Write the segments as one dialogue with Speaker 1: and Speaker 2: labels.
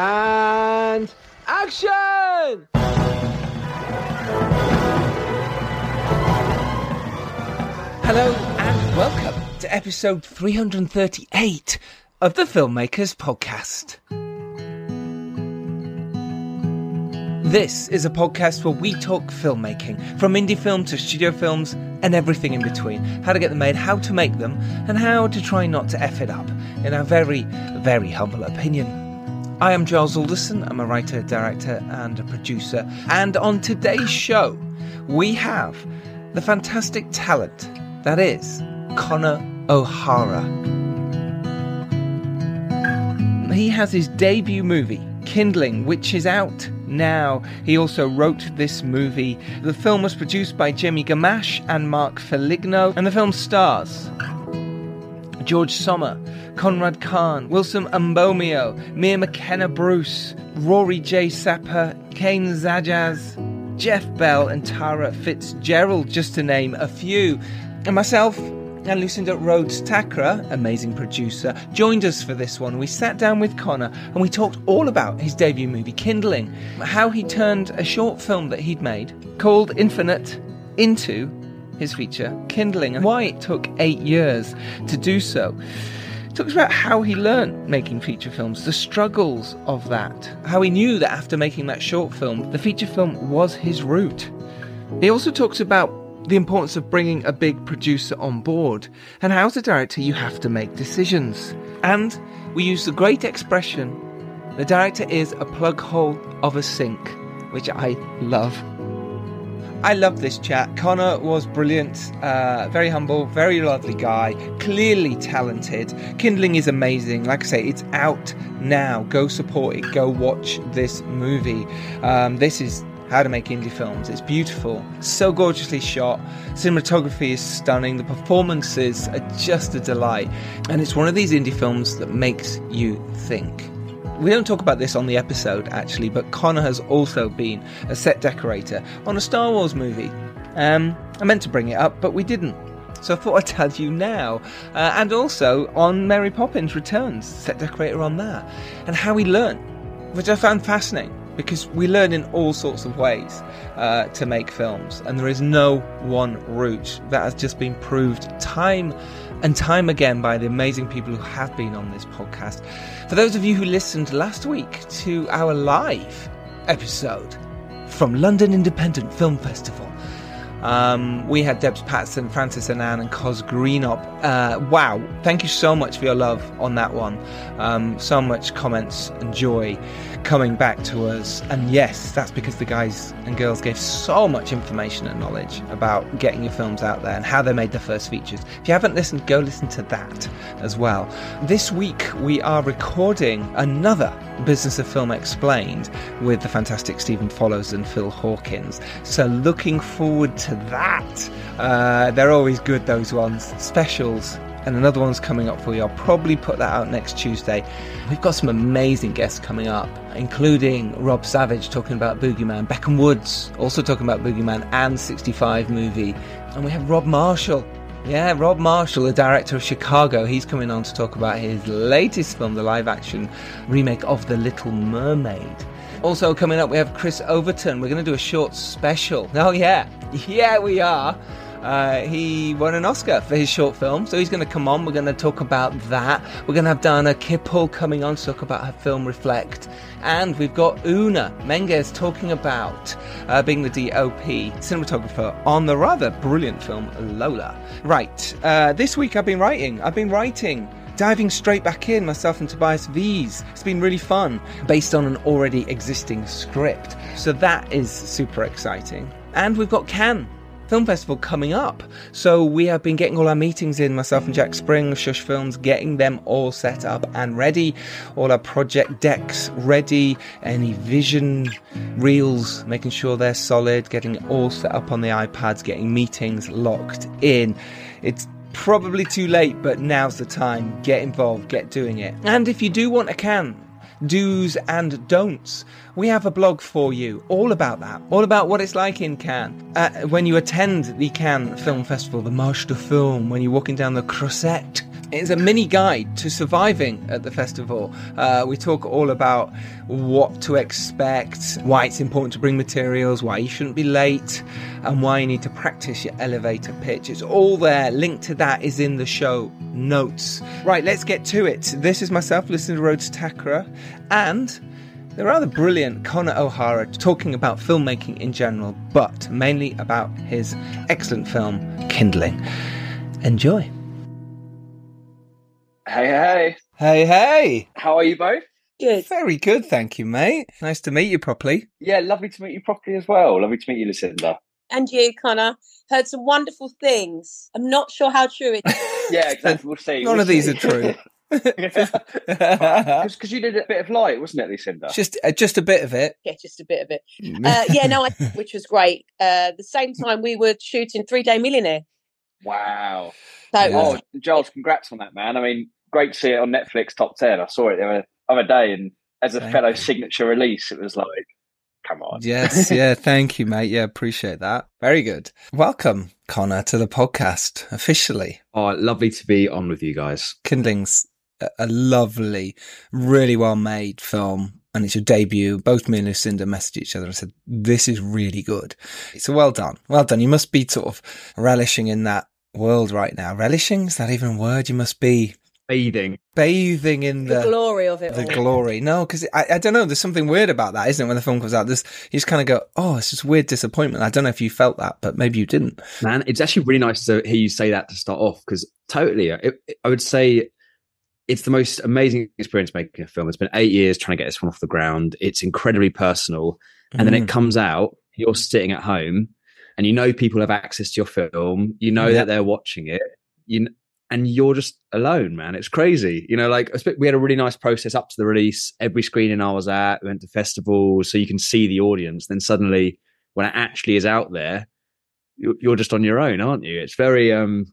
Speaker 1: And action! Hello and welcome to episode 338 of the Filmmakers Podcast. This is a podcast where we talk filmmaking, from indie film to studio films and everything in between. How to get them made, how to make them, and how to try not to F it up, in our very, very humble opinion. I am Giles Alderson. I'm a writer, director, and a producer. And on today's show, we have the fantastic talent that is Connor O'Hara. He has his debut movie, Kindling, which is out now. He also wrote this movie. The film was produced by Jimmy Gamache and Mark Foligno, and the film stars George Sommer, Conrad Khan, Wilson Mbomio, Mia McKenna Bruce, Rory J. Saper, Kaine Zajaz, Geoff Bell, and Tara Fitzgerald, just to name a few. And myself, and Lucinda Rhodes Thakrar, amazing producer, joined us for this one. We sat down with Connor and we talked all about his debut movie, Kindling, how he turned a short film that he'd made called Infinite into his feature, Kindling, and why it took eight years to do so. He talks about how he learned making feature films, the struggles of that, how he knew that after making that short film, the feature film was his route. He also talks about the importance of bringing a big producer on board, and how, as a director, you have to make decisions. And we use the great expression the director is a plug hole of a sink, which I love. I love this chat. Connor was brilliant, uh, very humble, very lovely guy, clearly talented. Kindling is amazing. Like I say, it's out now. Go support it. Go watch this movie. Um, this is how to make indie films. It's beautiful, so gorgeously shot. Cinematography is stunning. The performances are just a delight. And it's one of these indie films that makes you think. We don't talk about this on the episode actually, but Connor has also been a set decorator on a Star Wars movie. Um, I meant to bring it up, but we didn't. So I thought I'd tell you now. Uh, and also on Mary Poppins Returns, set decorator on that. And how he learned, which I found fascinating because we learn in all sorts of ways uh, to make films, and there is no one route. That has just been proved time and time again by the amazing people who have been on this podcast. For those of you who listened last week to our live episode from London Independent Film Festival, um, we had Debs Paterson, Francis Annan, and Cos Greenop. Uh, wow, thank you so much for your love on that one. Um, so much comments and joy coming back to us. And yes, that's because the guys and girls gave so much information and knowledge about getting your films out there and how they made their first features. If you haven't listened, go listen to that as well. This week, we are recording another Business of Film Explained with the fantastic Stephen Follows and Phil Hawkins. So, looking forward to that. Uh, they're always good, those ones. Specials and another one's coming up for you. I'll probably put that out next Tuesday. We've got some amazing guests coming up, including Rob Savage talking about Boogeyman, Beck and Woods also talking about Boogeyman and 65 movie, and we have Rob Marshall. Yeah, Rob Marshall, the director of Chicago, he's coming on to talk about his latest film, the live action remake of The Little Mermaid. Also, coming up, we have Chris Overton. We're going to do a short special. Oh, yeah. Yeah, we are. Uh, he won an Oscar for his short film, so he's going to come on. We're going to talk about that. We're going to have Dana Kippel coming on to talk about her film Reflect. And we've got Oona Menges talking about uh, being the DOP cinematographer on the rather brilliant film Lola. Right, uh, this week I've been writing. I've been writing diving straight back in, myself and Tobias V's. It's been really fun, based on an already existing script. So that is super exciting. And we've got Cannes Film Festival coming up. So we have been getting all our meetings in, myself and Jack Spring Shush Films, getting them all set up and ready. All our project decks ready, any vision reels, making sure they're solid, getting it all set up on the iPads, getting meetings locked in. It's probably too late, but now's the time. Get involved, get doing it. And if you do want a can, do's and don'ts. We have a blog for you all about that, all about what it's like in Cannes. Uh, when you attend the Cannes Film Festival, the Marché du Film, when you're walking down the Croisette It's a mini guide to surviving at the festival. Uh, we talk all about what to expect, why it's important to bring materials, why you shouldn't be late, and why you need to practice your elevator pitch. It's all there. Link to that is in the show notes. Right, let's get to it. This is myself, Lucinda Rhodes Thakrar, and the rather brilliant Connor O'Hara talking about filmmaking in general, but mainly about his excellent film, Kindling. Enjoy.
Speaker 2: Hey, hey.
Speaker 1: Hey, hey.
Speaker 2: How are you both?
Speaker 3: Good.
Speaker 1: Very good, thank you, mate. Nice to meet you properly.
Speaker 2: Yeah, lovely to meet you properly as well. Lovely to meet you, Lucinda.
Speaker 3: And you, Connor. Heard some wonderful things. I'm not sure how true it is.
Speaker 2: Yeah, exactly. We'll see.
Speaker 1: None
Speaker 2: we'll
Speaker 1: of these are true.
Speaker 2: Because you did a bit of light, wasn't it, Lucinda?
Speaker 1: just, uh, just a bit of it.
Speaker 3: yeah, just a bit of it. Uh, yeah, no, I, which was great. Uh, the same time we were shooting Three Day Millionaire.
Speaker 2: Wow.
Speaker 3: So
Speaker 1: Yeah.
Speaker 2: Oh, Giles, congrats on that, man. I mean, great to see it on Netflix top 10. I saw it the other, other day, and as a
Speaker 1: Thank
Speaker 2: fellow
Speaker 1: you.
Speaker 2: signature release, it was like, come on.
Speaker 1: Yes, yeah, thank you, mate. Yeah, appreciate that. Very good. Welcome, Connor, to the podcast officially.
Speaker 4: Oh, lovely to be on with you guys.
Speaker 1: Kindling's a, a lovely, really well made film. And it's your debut. Both me and Lucinda messaged each other and said, This is really good. So well done. Well done. You must be sort of relishing in that world right now. Relishing? Is that even a word? You must be
Speaker 4: Bathing.
Speaker 1: bathing in
Speaker 3: the
Speaker 1: the,
Speaker 3: glory of it
Speaker 1: the
Speaker 3: all.
Speaker 1: glory. No, because I, I don't know. There's something weird about that, isn't it? When the film comes out, there's, you just kind of go, Oh, it's just weird disappointment. I don't know if you felt that, but maybe you didn't.
Speaker 4: Man, it's actually really nice to hear you say that to start off because totally, it, it- I would say it's the most amazing experience making a film. It's been eight years trying to get this one off the ground. It's incredibly personal. And then
Speaker 1: Mm.
Speaker 4: it comes out, you're sitting at home and you know people have access to your film. You know
Speaker 1: Yeah.
Speaker 4: that they're watching it. You, kn- and you're just alone, man. It's crazy. You know, like we had a really nice process up to the release. Every screening I was at, we went to festivals so you can see the audience. Then suddenly, when it actually is out there, you're, just on your own, aren't you? It's very, um,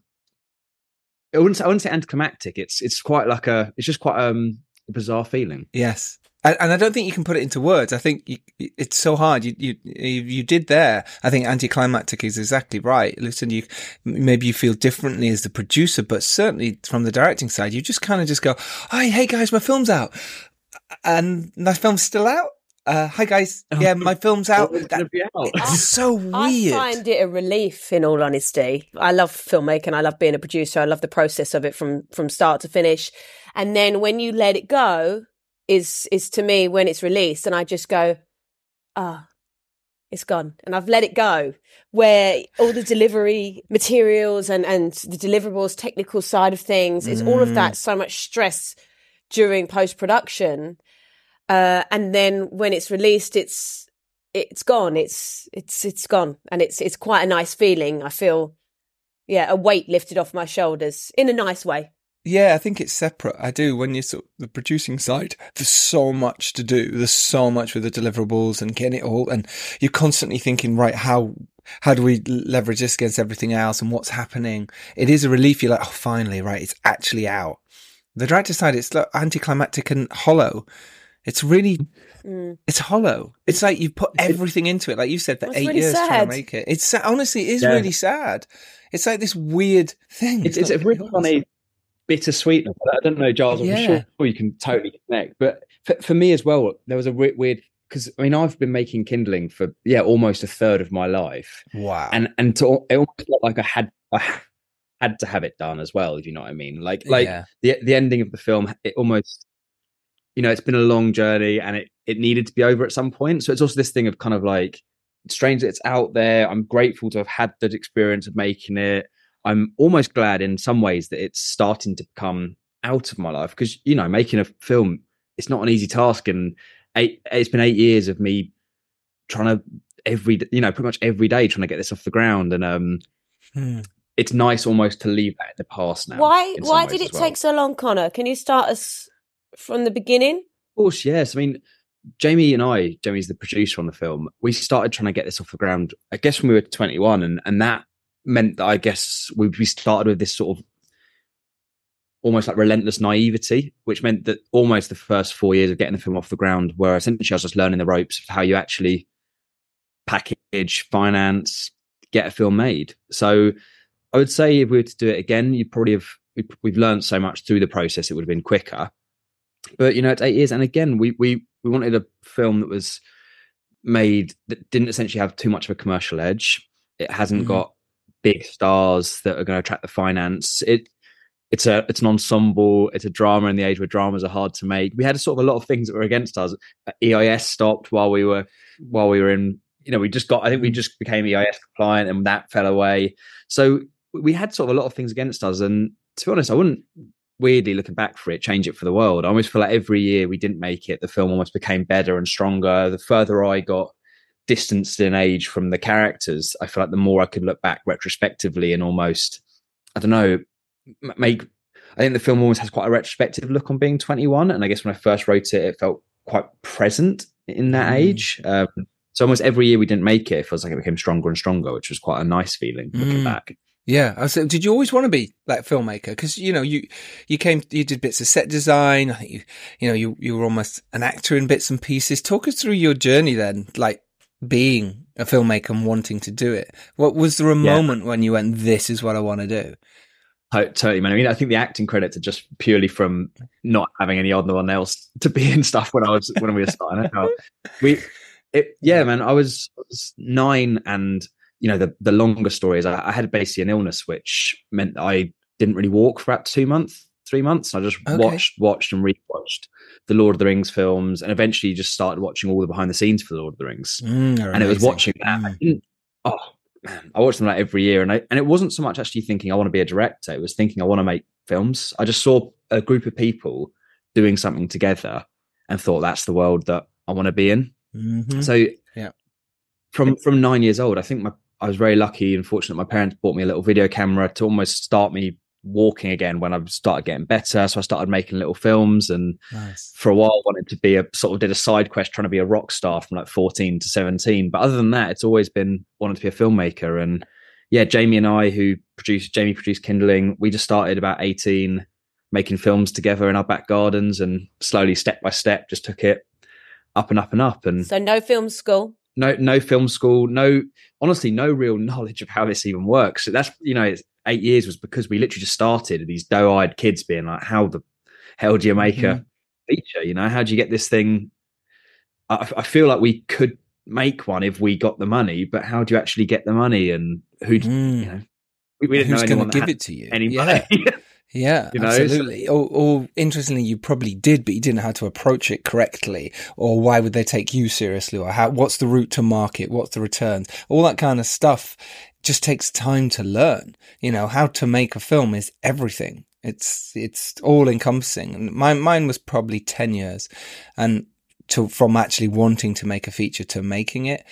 Speaker 4: I wouldn't, say, I wouldn't say anticlimactic. It's, it's quite like a, it's just quite um, a bizarre feeling.
Speaker 1: Yes. And, and I don't think you can put it into words. I think you, it's so hard. You, you, you you did there. I think anticlimactic is exactly right. Listen, you, maybe you feel differently as the producer, but certainly from the directing side, you just kind of just go, Hi, hey guys, my film's out. And my film's still out. Uh, hi guys. Yeah, my film's out.
Speaker 4: It's
Speaker 1: That-
Speaker 4: out.
Speaker 1: it's so weird.
Speaker 3: I find it a relief, in all honesty. I love filmmaking. I love being a producer. I love the process of it from from start to finish. And then when you let it go, is is to me when it's released, and I just go, ah, it's gone, and I've let it go. Where all the delivery materials and and the deliverables, technical side of things, is all of
Speaker 1: Mm.
Speaker 3: that so much stress during post production. Uh, and then when it's released, it's it's gone. It's it's it's gone, and it's it's quite a nice feeling. I feel, yeah, a weight lifted off my shoulders in a nice way.
Speaker 1: Yeah, I think it's separate. I do. When you're sort of the producing side, there's so much to do. There's so much with the deliverables and getting it all, and you're constantly thinking, right, how how do we leverage this against everything else, and what's happening? It is a relief. You're like, oh, finally, right, it's actually out. The director side, it's like anticlimactic and hollow. It's really,
Speaker 3: Mm.
Speaker 1: it's hollow. It's like you've put everything into it, like you said, for
Speaker 3: It's
Speaker 1: eight
Speaker 3: really
Speaker 1: years trying to make it. It's honestly, it is
Speaker 4: Yeah.
Speaker 1: really sad. It's like this weird thing.
Speaker 4: It's, it's a
Speaker 1: not
Speaker 4: really
Speaker 1: yours.
Speaker 4: funny, bittersweet. I don't know, Giles. I'm
Speaker 1: Yeah.
Speaker 4: sure you can totally connect. But for, for me as well, there was a weird, weird because I mean I've been making kindling for yeah almost a third of my life,
Speaker 1: Wow.
Speaker 4: and and to, it almost felt like I had I had to have it done as well. If you know what I mean, like like
Speaker 1: Yeah.
Speaker 4: the the ending of the film, it almost you know it's been a long journey and it it needed to be over at some point. So it's also this thing of kind of like strange that it's out there. I'm grateful to have had that experience of making it. I'm almost glad in some ways that it's starting to come out of my life because you know making a film it's not an easy task and eight it's been eight years of me trying to every you know pretty much every day trying to get this off the ground and um
Speaker 1: Hmm.
Speaker 4: it's nice almost to leave that in the past now
Speaker 3: Why why did it
Speaker 4: well.
Speaker 3: take so long, Connor? Can you start us from the beginning?
Speaker 4: Of course, yes. I mean, Jamie and I, Jamie's the producer on the film. We started trying to get this off the ground, I guess, when we were 21, and and that meant that I guess we we started with this sort of almost like relentless naivety, which meant that almost the first four years of getting the film off the ground were essentially I was just learning the ropes of how you actually package, finance, get a film made. So I would say if we were to do it again, you'd probably have we, we've learned so much through the process. It would have been quicker, but you know, it's eight years, and again, we we we wanted a film that was made that didn't essentially have too much of a commercial edge. It hasn't mm-hmm. got big stars that are going to attract the finance. It it's a it's an ensemble. It's a drama in the age where dramas are hard to make. We had a sort of a lot of things that were against us. EIS stopped while we were while we were in. You know, we just got. I think we just became EIS compliant, and that fell away. So we had sort of a lot of things against us. And to be honest, I wouldn't weirdly looking back for it change it for the world. I almost feel like every year we didn't make it, the film almost became better and stronger. The further I got distanced in age from the characters, I feel like the more I could look back retrospectively and almost, I don't know, make. I think the film almost has quite a retrospective look on being 21. And I guess when I first wrote it, it felt quite present in that mm. age. Um, so almost every year we didn't make it, it feels like it became stronger and stronger, which was quite a nice feeling looking mm. back.
Speaker 1: Yeah, I said, did you always want to be like filmmaker? Because you know, you you came, you did bits of set design. I think you, you know, you you were almost an actor in bits and pieces. Talk us through your journey then, like being a filmmaker and wanting to do it. What was there a yeah. moment when you went, "This is what I want to do"?
Speaker 4: Totally, man. I mean, I think the acting credits are just purely from not having any other one else to be in stuff when I was when we were starting out. We, it, yeah, man. I was, I was nine and you know, the the longer story is I, I, had basically an illness, which meant that I didn't really walk for about two months, three months. I just okay. watched, watched, and rewatched the Lord of the Rings films, and eventually just started watching all the behind the scenes for the Lord of the Rings. Mm, and it was watching that. Mm. oh man, I watched them like every year, and I and it wasn't so much actually thinking I want to be a director. It was thinking I want to make films. I just saw a group of people doing something together, and thought that's the world that I want to be in. Mm-hmm. So yeah, from from nine years old, I think my I was very lucky and fortunate. My parents bought me a little video camera to almost start me walking again when I started getting better. So I started making little films and nice. for a while wanted to be a sort of did a side quest trying to be a rock star from like 14 to 17. But other than that, it's always been wanting to be a filmmaker. And yeah, Jamie and I, who produced, Jamie produced Kindling, we just started about 18 making films together in our back gardens and slowly step by step just took it up and up and up. And
Speaker 3: so no film school
Speaker 4: no no film school no honestly no real knowledge of how this even works so that's you know eight years was because we literally just started these doe-eyed kids being like how the hell do you make mm-hmm. a feature you know how do you get this thing I, I, feel like we could make one if we got the money but how do you actually get the money and who mm. you know
Speaker 1: we, we didn't Who's know going to give it to you
Speaker 4: any money yeah.
Speaker 1: Yeah, you know? absolutely. Or, or, interestingly, you probably did, but you didn't know how to approach it correctly. Or why would they take you seriously? Or how, what's the route to market? What's the returns? All that kind of stuff just takes time to learn. You know, how to make a film is everything. It's, it's all encompassing. And my, mine was probably 10 years and to, from actually wanting to make a feature to making it.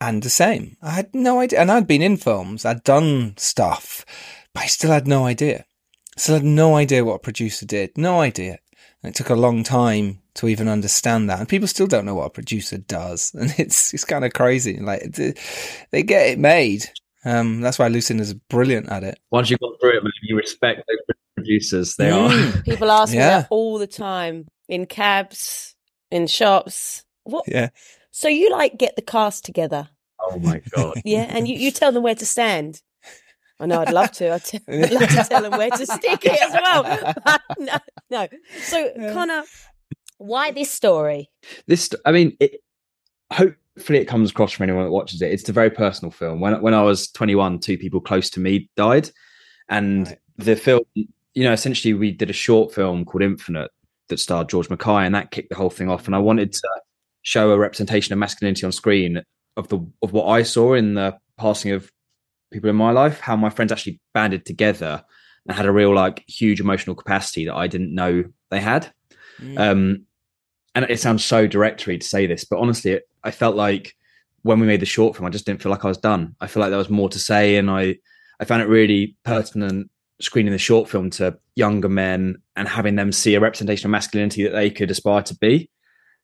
Speaker 1: And the same. I had no idea. And I'd been in films. I'd done stuff, but I still had no idea Still had no idea what a producer did. No idea. And it took a long time to even understand that. And people still don't know what a producer does. And it's, it's kind of crazy. Like they get it made. Um, that's why Lucien is brilliant at it.
Speaker 4: Once you've gone through it, you respect those producers. They mm.
Speaker 3: are. People ask yeah. me that all the time in cabs, in shops. What?
Speaker 1: Yeah.
Speaker 3: So you like get the cast together?
Speaker 4: Oh my god.
Speaker 3: yeah, and you, you tell them where to stand. I know I'd love to. I'd, t- I'd love to tell them where to stick it as well. no, no. So, yeah. Connor, why this story?
Speaker 4: This, I mean, it, hopefully it comes across from anyone that watches it. It's a very personal film. When when I was 21, two people close to me died, and right. the film, you know, essentially we did a short film called Infinite that starred George Mackay, and that kicked the whole thing off. And I wanted to show a representation of masculinity on screen of the of what I saw in the passing of people in my life, how my friends actually banded together and had a real like huge emotional capacity that I didn't know they had. Mm. Um, and it sounds so directory to say this, but honestly, it, I felt like when we made the short film, I just didn't feel like I was done. I feel like there was more to say, and I I found it really pertinent screening the short film to younger men and having them see a representation of masculinity that they could aspire to be.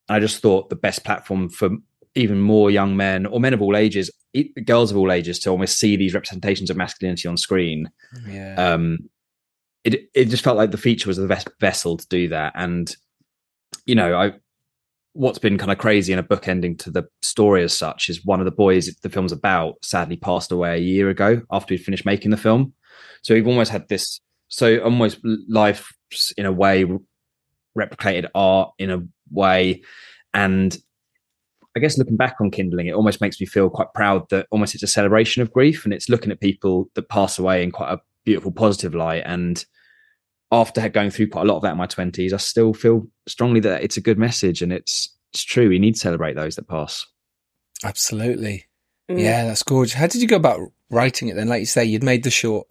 Speaker 4: And I just thought the best platform for even more young men or men of all ages, girls of all ages, to almost see these representations of masculinity on screen. Yeah. Um, it it just felt like the feature was the best vessel to do that. And you know, I what's been kind of crazy in a book ending to the story as such is one of the boys the film's about sadly passed away a year ago after we'd finished making the film. So we've almost had this so almost life in a way replicated art in a way and I guess looking back on Kindling, it almost makes me feel quite proud that almost it's a celebration of grief and it's looking at people that pass away in quite a beautiful, positive light. And after going through quite a lot of that in my 20s, I still feel strongly that it's a good message and it's it's true. We need to celebrate those that pass.
Speaker 1: Absolutely. Mm. Yeah, that's gorgeous. How did you go about writing it then? Like you say, you'd made the short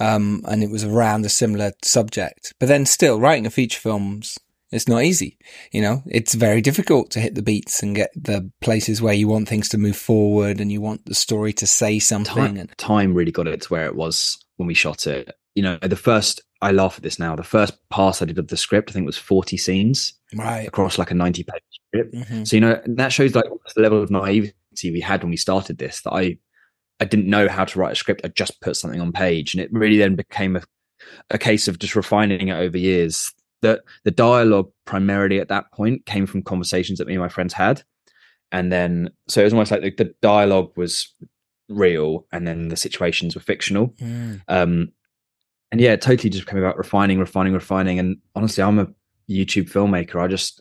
Speaker 1: um, and it was around a similar subject, but then still writing a feature film's it's not easy. You know, it's very difficult to hit the beats and get the places where you want things to move forward and you want the story to say something.
Speaker 4: Time,
Speaker 1: and-
Speaker 4: time really got it to where it was when we shot it. You know, the first, I laugh at this now, the first pass I did of the script, I think was 40 scenes
Speaker 1: right.
Speaker 4: across like a 90 page script. Mm-hmm. So, you know, that shows like the level of naivety we had when we started this that I, I didn't know how to write a script. I just put something on page and it really then became a, a case of just refining it over years that the dialogue primarily at that point came from conversations that me and my friends had. And then, so it was almost like the, the dialogue was real and then the situations were fictional. Mm. Um, and yeah, it totally just came about refining, refining, refining. And honestly, I'm a YouTube filmmaker. I just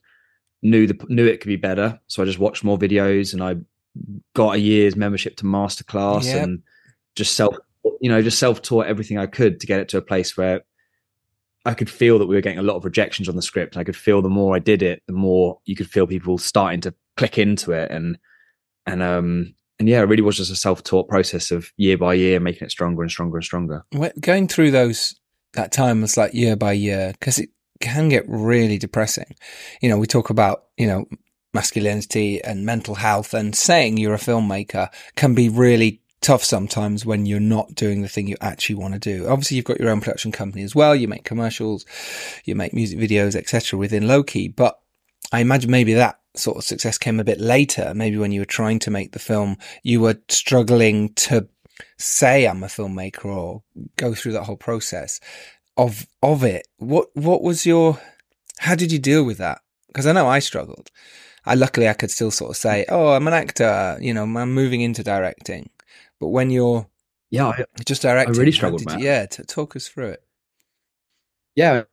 Speaker 4: knew the knew it could be better. So I just watched more videos and I got a year's membership to masterclass yep. and just self you know, just self taught everything I could to get it to a place where I could feel that we were getting a lot of rejections on the script. I could feel the more I did it, the more you could feel people starting to click into it. And, and, um, and yeah, it really was just a self-taught process of year by year, making it stronger and stronger and stronger.
Speaker 1: Going through those, that time was like year by year, because it can get really depressing. You know, we talk about, you know, masculinity and mental health and saying you're a filmmaker can be really tough sometimes when you're not doing the thing you actually want to do. Obviously, you've got your own production company as well. You make commercials, you make music videos, etc. within Loki. But I imagine maybe that sort of success came a bit later. Maybe when you were trying to make the film, you were struggling to say I'm a filmmaker or go through that whole process of of it. What what was your how did you deal with that? Because I know I struggled. I luckily I could still sort of say, "Oh, I'm an actor," you know, I'm moving into directing. But when you're
Speaker 4: yeah, I,
Speaker 1: just directing,
Speaker 4: I really struggled.
Speaker 1: Yeah, to talk us through it.
Speaker 4: Yeah,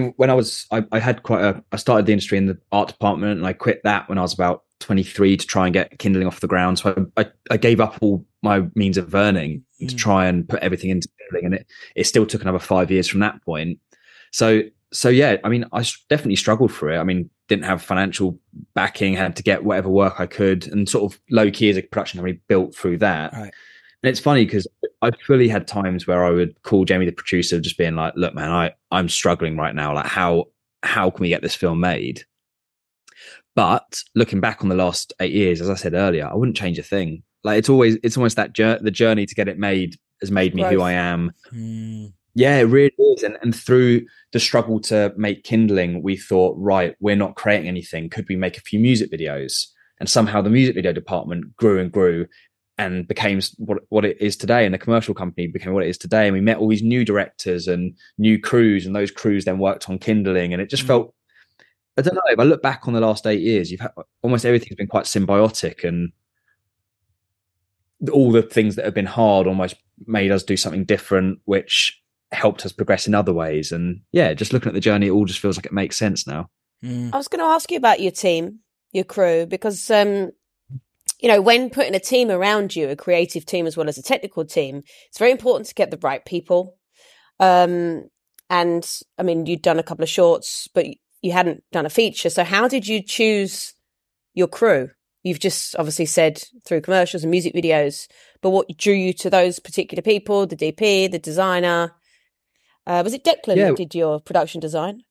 Speaker 4: mean, when I was, I, I, had quite a. I started the industry in the art department, and I quit that when I was about 23 to try and get kindling off the ground. So I, I, gave up all my means of earning mm. to try and put everything into kindling, and it it still took another five years from that point. So so yeah, I mean, I definitely struggled for it. I mean, didn't have financial backing, had to get whatever work I could, and sort of low key as a production company built through that. Right. And it's funny because I fully had times where I would call Jamie, the producer, just being like, "Look, man, I I'm struggling right now. Like, how how can we get this film made?" But looking back on the last eight years, as I said earlier, I wouldn't change a thing. Like, it's always it's almost that journey. The journey to get it made has made me who I am. Mm. Yeah, it really is. And and through the struggle to make Kindling, we thought, right, we're not creating anything. Could we make a few music videos? And somehow the music video department grew and grew and became what, what it is today. And the commercial company became what it is today. And we met all these new directors and new crews, and those crews then worked on Kindling. And it just mm. felt, I don't know, if I look back on the last eight years, you've had almost everything's been quite symbiotic and all the things that have been hard almost made us do something different, which helped us progress in other ways. And yeah, just looking at the journey, it all just feels like it makes sense now.
Speaker 3: Mm. I was going to ask you about your team, your crew, because um, you know, when putting a team around you, a creative team as well as a technical team, it's very important to get the right people. Um, and I mean, you'd done a couple of shorts, but you hadn't done a feature. So how did you choose your crew? You've just obviously said through commercials and music videos, but what drew you to those particular people, the DP, the designer? Uh, was it Declan yeah. did your production design?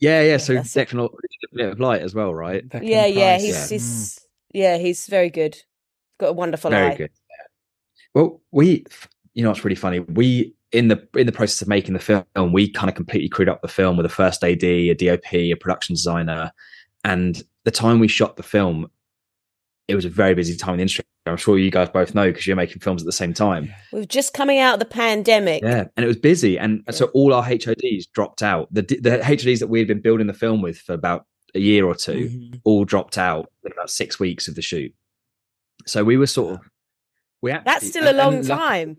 Speaker 4: Yeah, yeah. So Declan a bit of light as well, right?
Speaker 3: Declan yeah, Price. yeah. He's, yeah. he's mm. Yeah, he's very good. Got a wonderful
Speaker 4: very
Speaker 3: eye.
Speaker 4: good. Well, we, you know, it's really funny. We in the in the process of making the film, we kind of completely crewed up the film with a first AD, a DOP, a production designer, and the time we shot the film, it was a very busy time in the industry. I'm sure you guys both know because you're making films at the same time.
Speaker 3: We are just coming out of the pandemic.
Speaker 4: Yeah, and it was busy, and so all our HODs dropped out. The the HODs that we had been building the film with for about a year or 2 mm-hmm. all dropped out in about six weeks of the shoot. So we were sort of we
Speaker 3: actually, that's still a long time.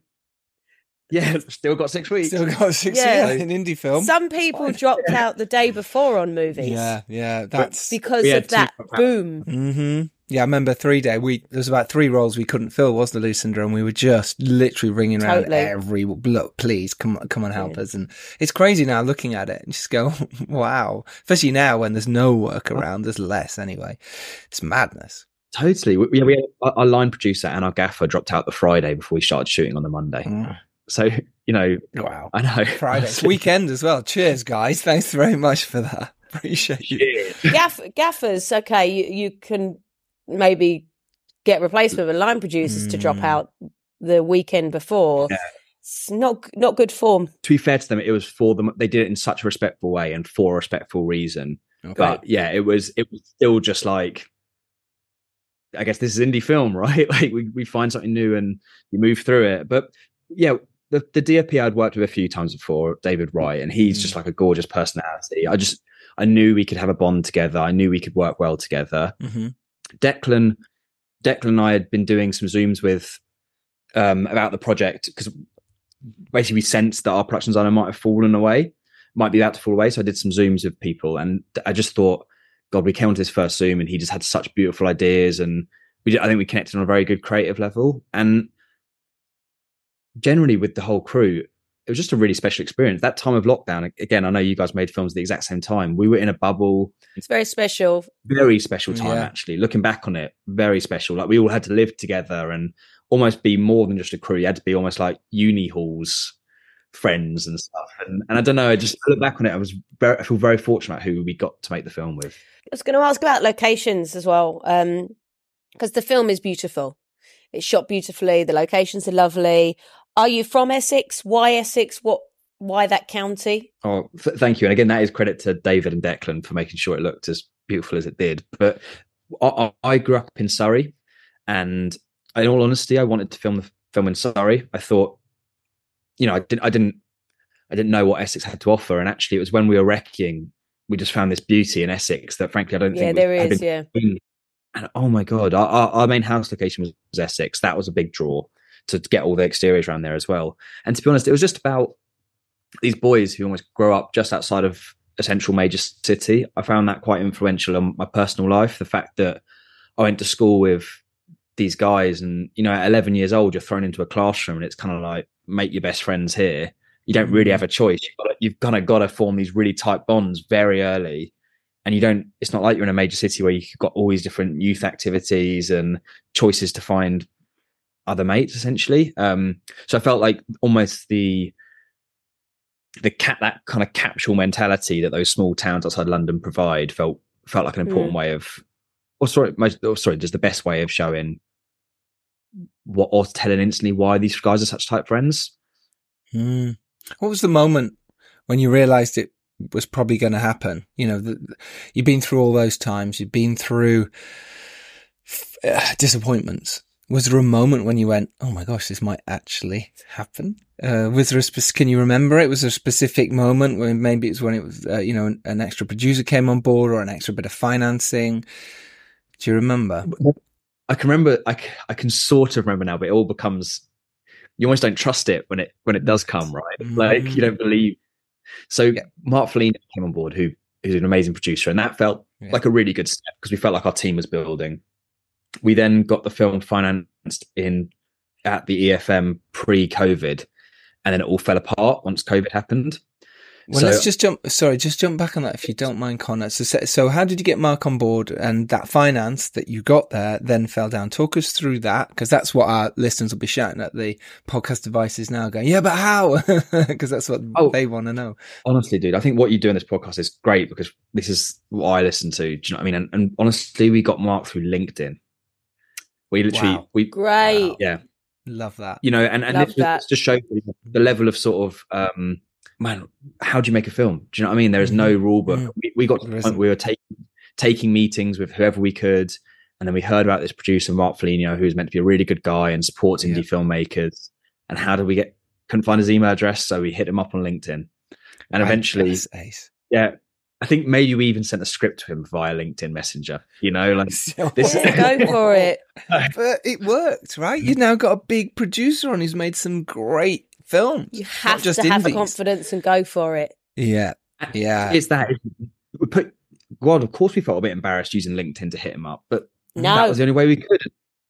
Speaker 4: Yeah, still got six weeks.
Speaker 1: Still got six
Speaker 3: Yeah.
Speaker 1: yeah. in indie film.
Speaker 3: Some people dropped out the day before on movies
Speaker 1: yeah, yeah, that's
Speaker 3: because
Speaker 4: We
Speaker 3: of that
Speaker 4: two-
Speaker 3: boom.
Speaker 1: hmm Yeah, I remember three day. We there was about three roles we couldn't fill, was the there, Lucinda? And we were just literally ringing around
Speaker 3: Totally.
Speaker 1: every look. Please come, come and help us. And it's crazy now looking at it and just go, wow. Especially now when there's no work around, there's less anyway. It's madness.
Speaker 4: Totally. We, yeah, we had, our, our line producer and our gaffer dropped out the Friday before we started shooting on the Monday.
Speaker 1: Mm.
Speaker 4: So you know,
Speaker 1: Wow.
Speaker 4: I know
Speaker 1: Friday, weekend as well. Cheers, guys. Thanks very much for that. Appreciate you.
Speaker 3: Gaff- gaffers, okay, you, you can maybe get replaced with a line producers to drop
Speaker 1: Mm.
Speaker 3: out the weekend before.
Speaker 4: Yeah.
Speaker 3: It's not not good form.
Speaker 4: to be fair to them, it was for them. They did it in such a respectful way and for a respectful reason.
Speaker 1: Okay.
Speaker 4: But yeah, it was it was still just like I guess this is indie film, right? Like we, we find something new and you move through it. But yeah, the, the DOP I'd worked with a few times before, David Wright, and he's just like a gorgeous personality. I just I knew we could have a bond together. I knew we could work well together.
Speaker 1: hmm
Speaker 4: Declan, Declan and I had been doing some zooms with um, about the project because basically we sensed that our production designer might have fallen away, might be about to fall away. So I did some zooms with people, and I just thought, God, we came onto this first zoom, and he just had such beautiful ideas, and we I think we connected on a very good creative level, and generally with the whole crew. It was just a really special experience. That time of lockdown, again, I know you guys made films at the exact same time. We were in a bubble
Speaker 3: It's very special.
Speaker 4: very special time
Speaker 1: Yeah.
Speaker 4: actually looking back on it very special like we all had to live together and almost be more than just a crew you had to be almost like uni halls friends and stuff and, and i don't know i just look back on it i was very i feel very fortunate who we got to make the film with
Speaker 3: I was going to ask about locations as well, um, because the film is beautiful. It's shot beautifully. The locations are lovely. Are you from Essex? Why Essex? What? Why that county?
Speaker 4: oh th- thank you and again that is credit to david and declan for making sure it looked as beautiful as it did but i, I- grew up in surrey and in all honesty i wanted to film the film in surrey i thought you know i didn't i didn't I didn't know what Essex had to offer, and actually, it was when we were wrecking, we just found this beauty in Essex that, frankly, I don't
Speaker 3: Yeah,
Speaker 4: think
Speaker 3: there
Speaker 4: was-
Speaker 3: is. Yeah,
Speaker 4: seen. And oh my god, our, our, our main house location was, was Essex. That was a big draw to get all the exteriors around there as well. And to be honest, it was just about these boys who almost grow up just outside of a central major city. I found that quite influential on my personal life. The fact that I went to school with these guys, and you know, at 11 years old, you're thrown into a classroom, and it's kind of like make your best friends here. You don't really mm. have a choice. You've, got you've kind of got to form these really tight bonds very early and you don't it's not like you're in a major city where you've got all these different youth activities and choices to find other mates essentially um so i felt like almost the the cat that kind of capsule mentality that those small towns outside london provide felt felt like an important way of or sorry most, or sorry just the best way of showing what or telling instantly why these guys are such tight friends
Speaker 1: Mm. What was the moment when you realized it was probably going to happen? You know, the, you've been through all those times. You've been through uh, disappointments. Was there a moment when you went, "Oh my gosh, this might actually happen"? Uh, was there a Can you remember it? Was there a specific moment when maybe it was when it was, uh, you know, an, an extra producer came on board or an extra bit of financing? Do you remember?
Speaker 4: I can remember. I, I can sort of remember now, but it all becomes. You almost don't trust it when it when it does come, right? Like you don't believe. So
Speaker 1: Yeah.
Speaker 4: Mark Foligno came on board, who who's an amazing producer, and that felt
Speaker 1: Yeah.
Speaker 4: like a really good step because we felt like our team was building. We then got the film financed in at the EFM pre-COVID, and then it all fell apart once COVID happened.
Speaker 1: Well,
Speaker 4: So-
Speaker 1: let's just jump. Sorry, just jump back on that if you don't mind, Connor. So, so- how did you get Mark on board, and that finance that you got there then fell down? Talk us through that, because that's what our listeners will be shouting at the podcast devices now, going, "Yeah, but how?" Because that's what
Speaker 4: Oh.
Speaker 1: they want to know.
Speaker 4: honestly, dude, I think what you do in this podcast is great because this is what I listen to. Do you know what I mean? And, and honestly, we got Mark through LinkedIn. We literally,
Speaker 1: Wow.
Speaker 4: we,
Speaker 3: great.
Speaker 4: Yeah,
Speaker 1: Love that.
Speaker 4: you know, and, and
Speaker 3: Love
Speaker 4: this, just-
Speaker 3: that.
Speaker 4: this just shows the level of sort of, um, man, how do you make a film? Do you know what I mean? There is no rule book.
Speaker 1: Mhm.
Speaker 4: We, we got to the point
Speaker 1: isn't.
Speaker 4: we were taking taking meetings with whoever we could, and then we heard about this producer Mark Foligno, who's meant to be a really good guy and supports indie
Speaker 1: Yeah.
Speaker 4: filmmakers. And how did we get? Couldn't find his email address, so we hit him up on LinkedIn, and eventually,
Speaker 1: ace.
Speaker 4: yeah, I think maybe we even sent a script to him via LinkedIn Messenger. You know, like This-
Speaker 3: Yeah, go for it.
Speaker 1: but it worked, right? You've mm. now got a big producer on who's made some great films.
Speaker 3: You
Speaker 1: not
Speaker 3: have
Speaker 1: just
Speaker 3: to have the
Speaker 1: indies.
Speaker 3: confidence and go for it.
Speaker 1: Yeah, yeah.
Speaker 4: It's that. We put. God, of course, we felt a bit embarrassed using LinkedIn to hit him up, but that was the only way we could.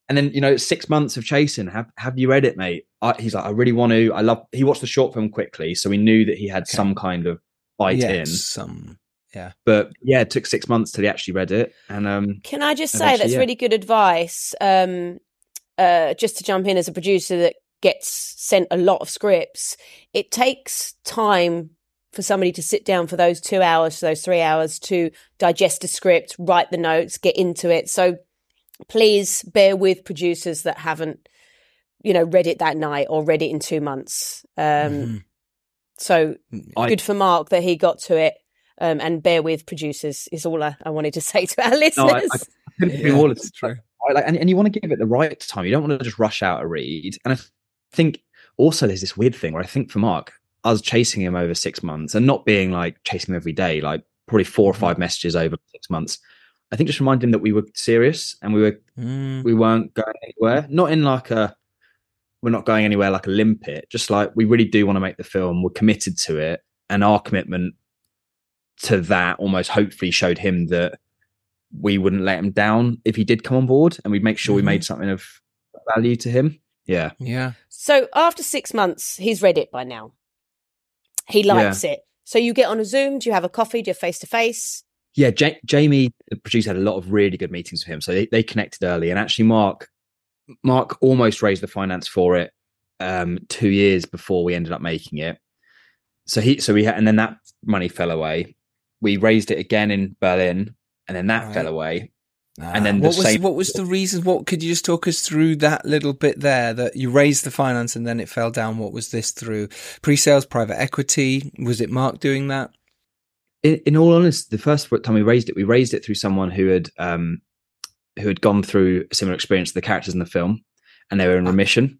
Speaker 4: And then you know, six months of chasing. Have Have you read it, mate? I, he's like, I really want to. I love. He watched the short film quickly, so we knew that he had
Speaker 1: Okay.
Speaker 4: some kind of bite
Speaker 1: yeah,
Speaker 4: in.
Speaker 1: some.
Speaker 4: Yeah but yeah, it took six months till he actually read it, and um,
Speaker 3: Can I just say that's
Speaker 4: yeah.
Speaker 3: really good advice? Um, uh, just to jump in as a producer that gets sent a lot of scripts, it takes time for somebody to sit down for those two hours, for those three hours to digest a script, write the notes, get into it. So please bear with producers that haven't, you know, read it that night or read it in two months. Um,
Speaker 1: Mhm.
Speaker 3: So
Speaker 4: I-
Speaker 3: good for Mark that he got to it. Um, and bear with producers is all I, I wanted to say to our listeners.
Speaker 4: no, I, I couldn't agree more.
Speaker 1: it's true.
Speaker 4: I like, and, and you want to give it the right time. You don't want to just rush out a read. And I think also there's this weird thing where I think for Mark, I was chasing him over six months and not being like chasing him every day, like probably four or five messages over six months. I think just reminded him that we were serious and we were
Speaker 1: Mm.
Speaker 4: we weren't going anywhere. Not in like a we're not going anywhere like a limpet. Just like we really do want to make the film. We're committed to it, and our commitment to that almost hopefully showed him that we wouldn't let him down if he did come on board, and we'd make sure we
Speaker 1: Mhm.
Speaker 4: made something of value to him. Yeah,
Speaker 1: Yeah.
Speaker 3: So after six months, he's read it by now. He likes it. So you get on a Zoom. Do you have a coffee? Do you face to face?
Speaker 4: yeah. Ja- Jamie, the producer, had a lot of really good meetings with him, so they, they connected early. And actually, Mark, Mark almost raised the finance for it um, two years before we ended up making it. So he, so we had, and then that money fell away. We raised it again in Berlin, and then that
Speaker 1: Right.
Speaker 4: fell away. And then
Speaker 1: Ah,
Speaker 4: the
Speaker 1: what was
Speaker 4: same-
Speaker 1: what was the reason? What could you just talk us through that little bit there that you raised the finance and then it fell down? What was this through? Pre-sales, private equity? Was it Mark doing that?
Speaker 4: In, in all honesty, the first time we raised it, we raised it through someone who had um, who had gone through a similar experience to the characters in the film, and they were in
Speaker 1: Ah.
Speaker 4: remission.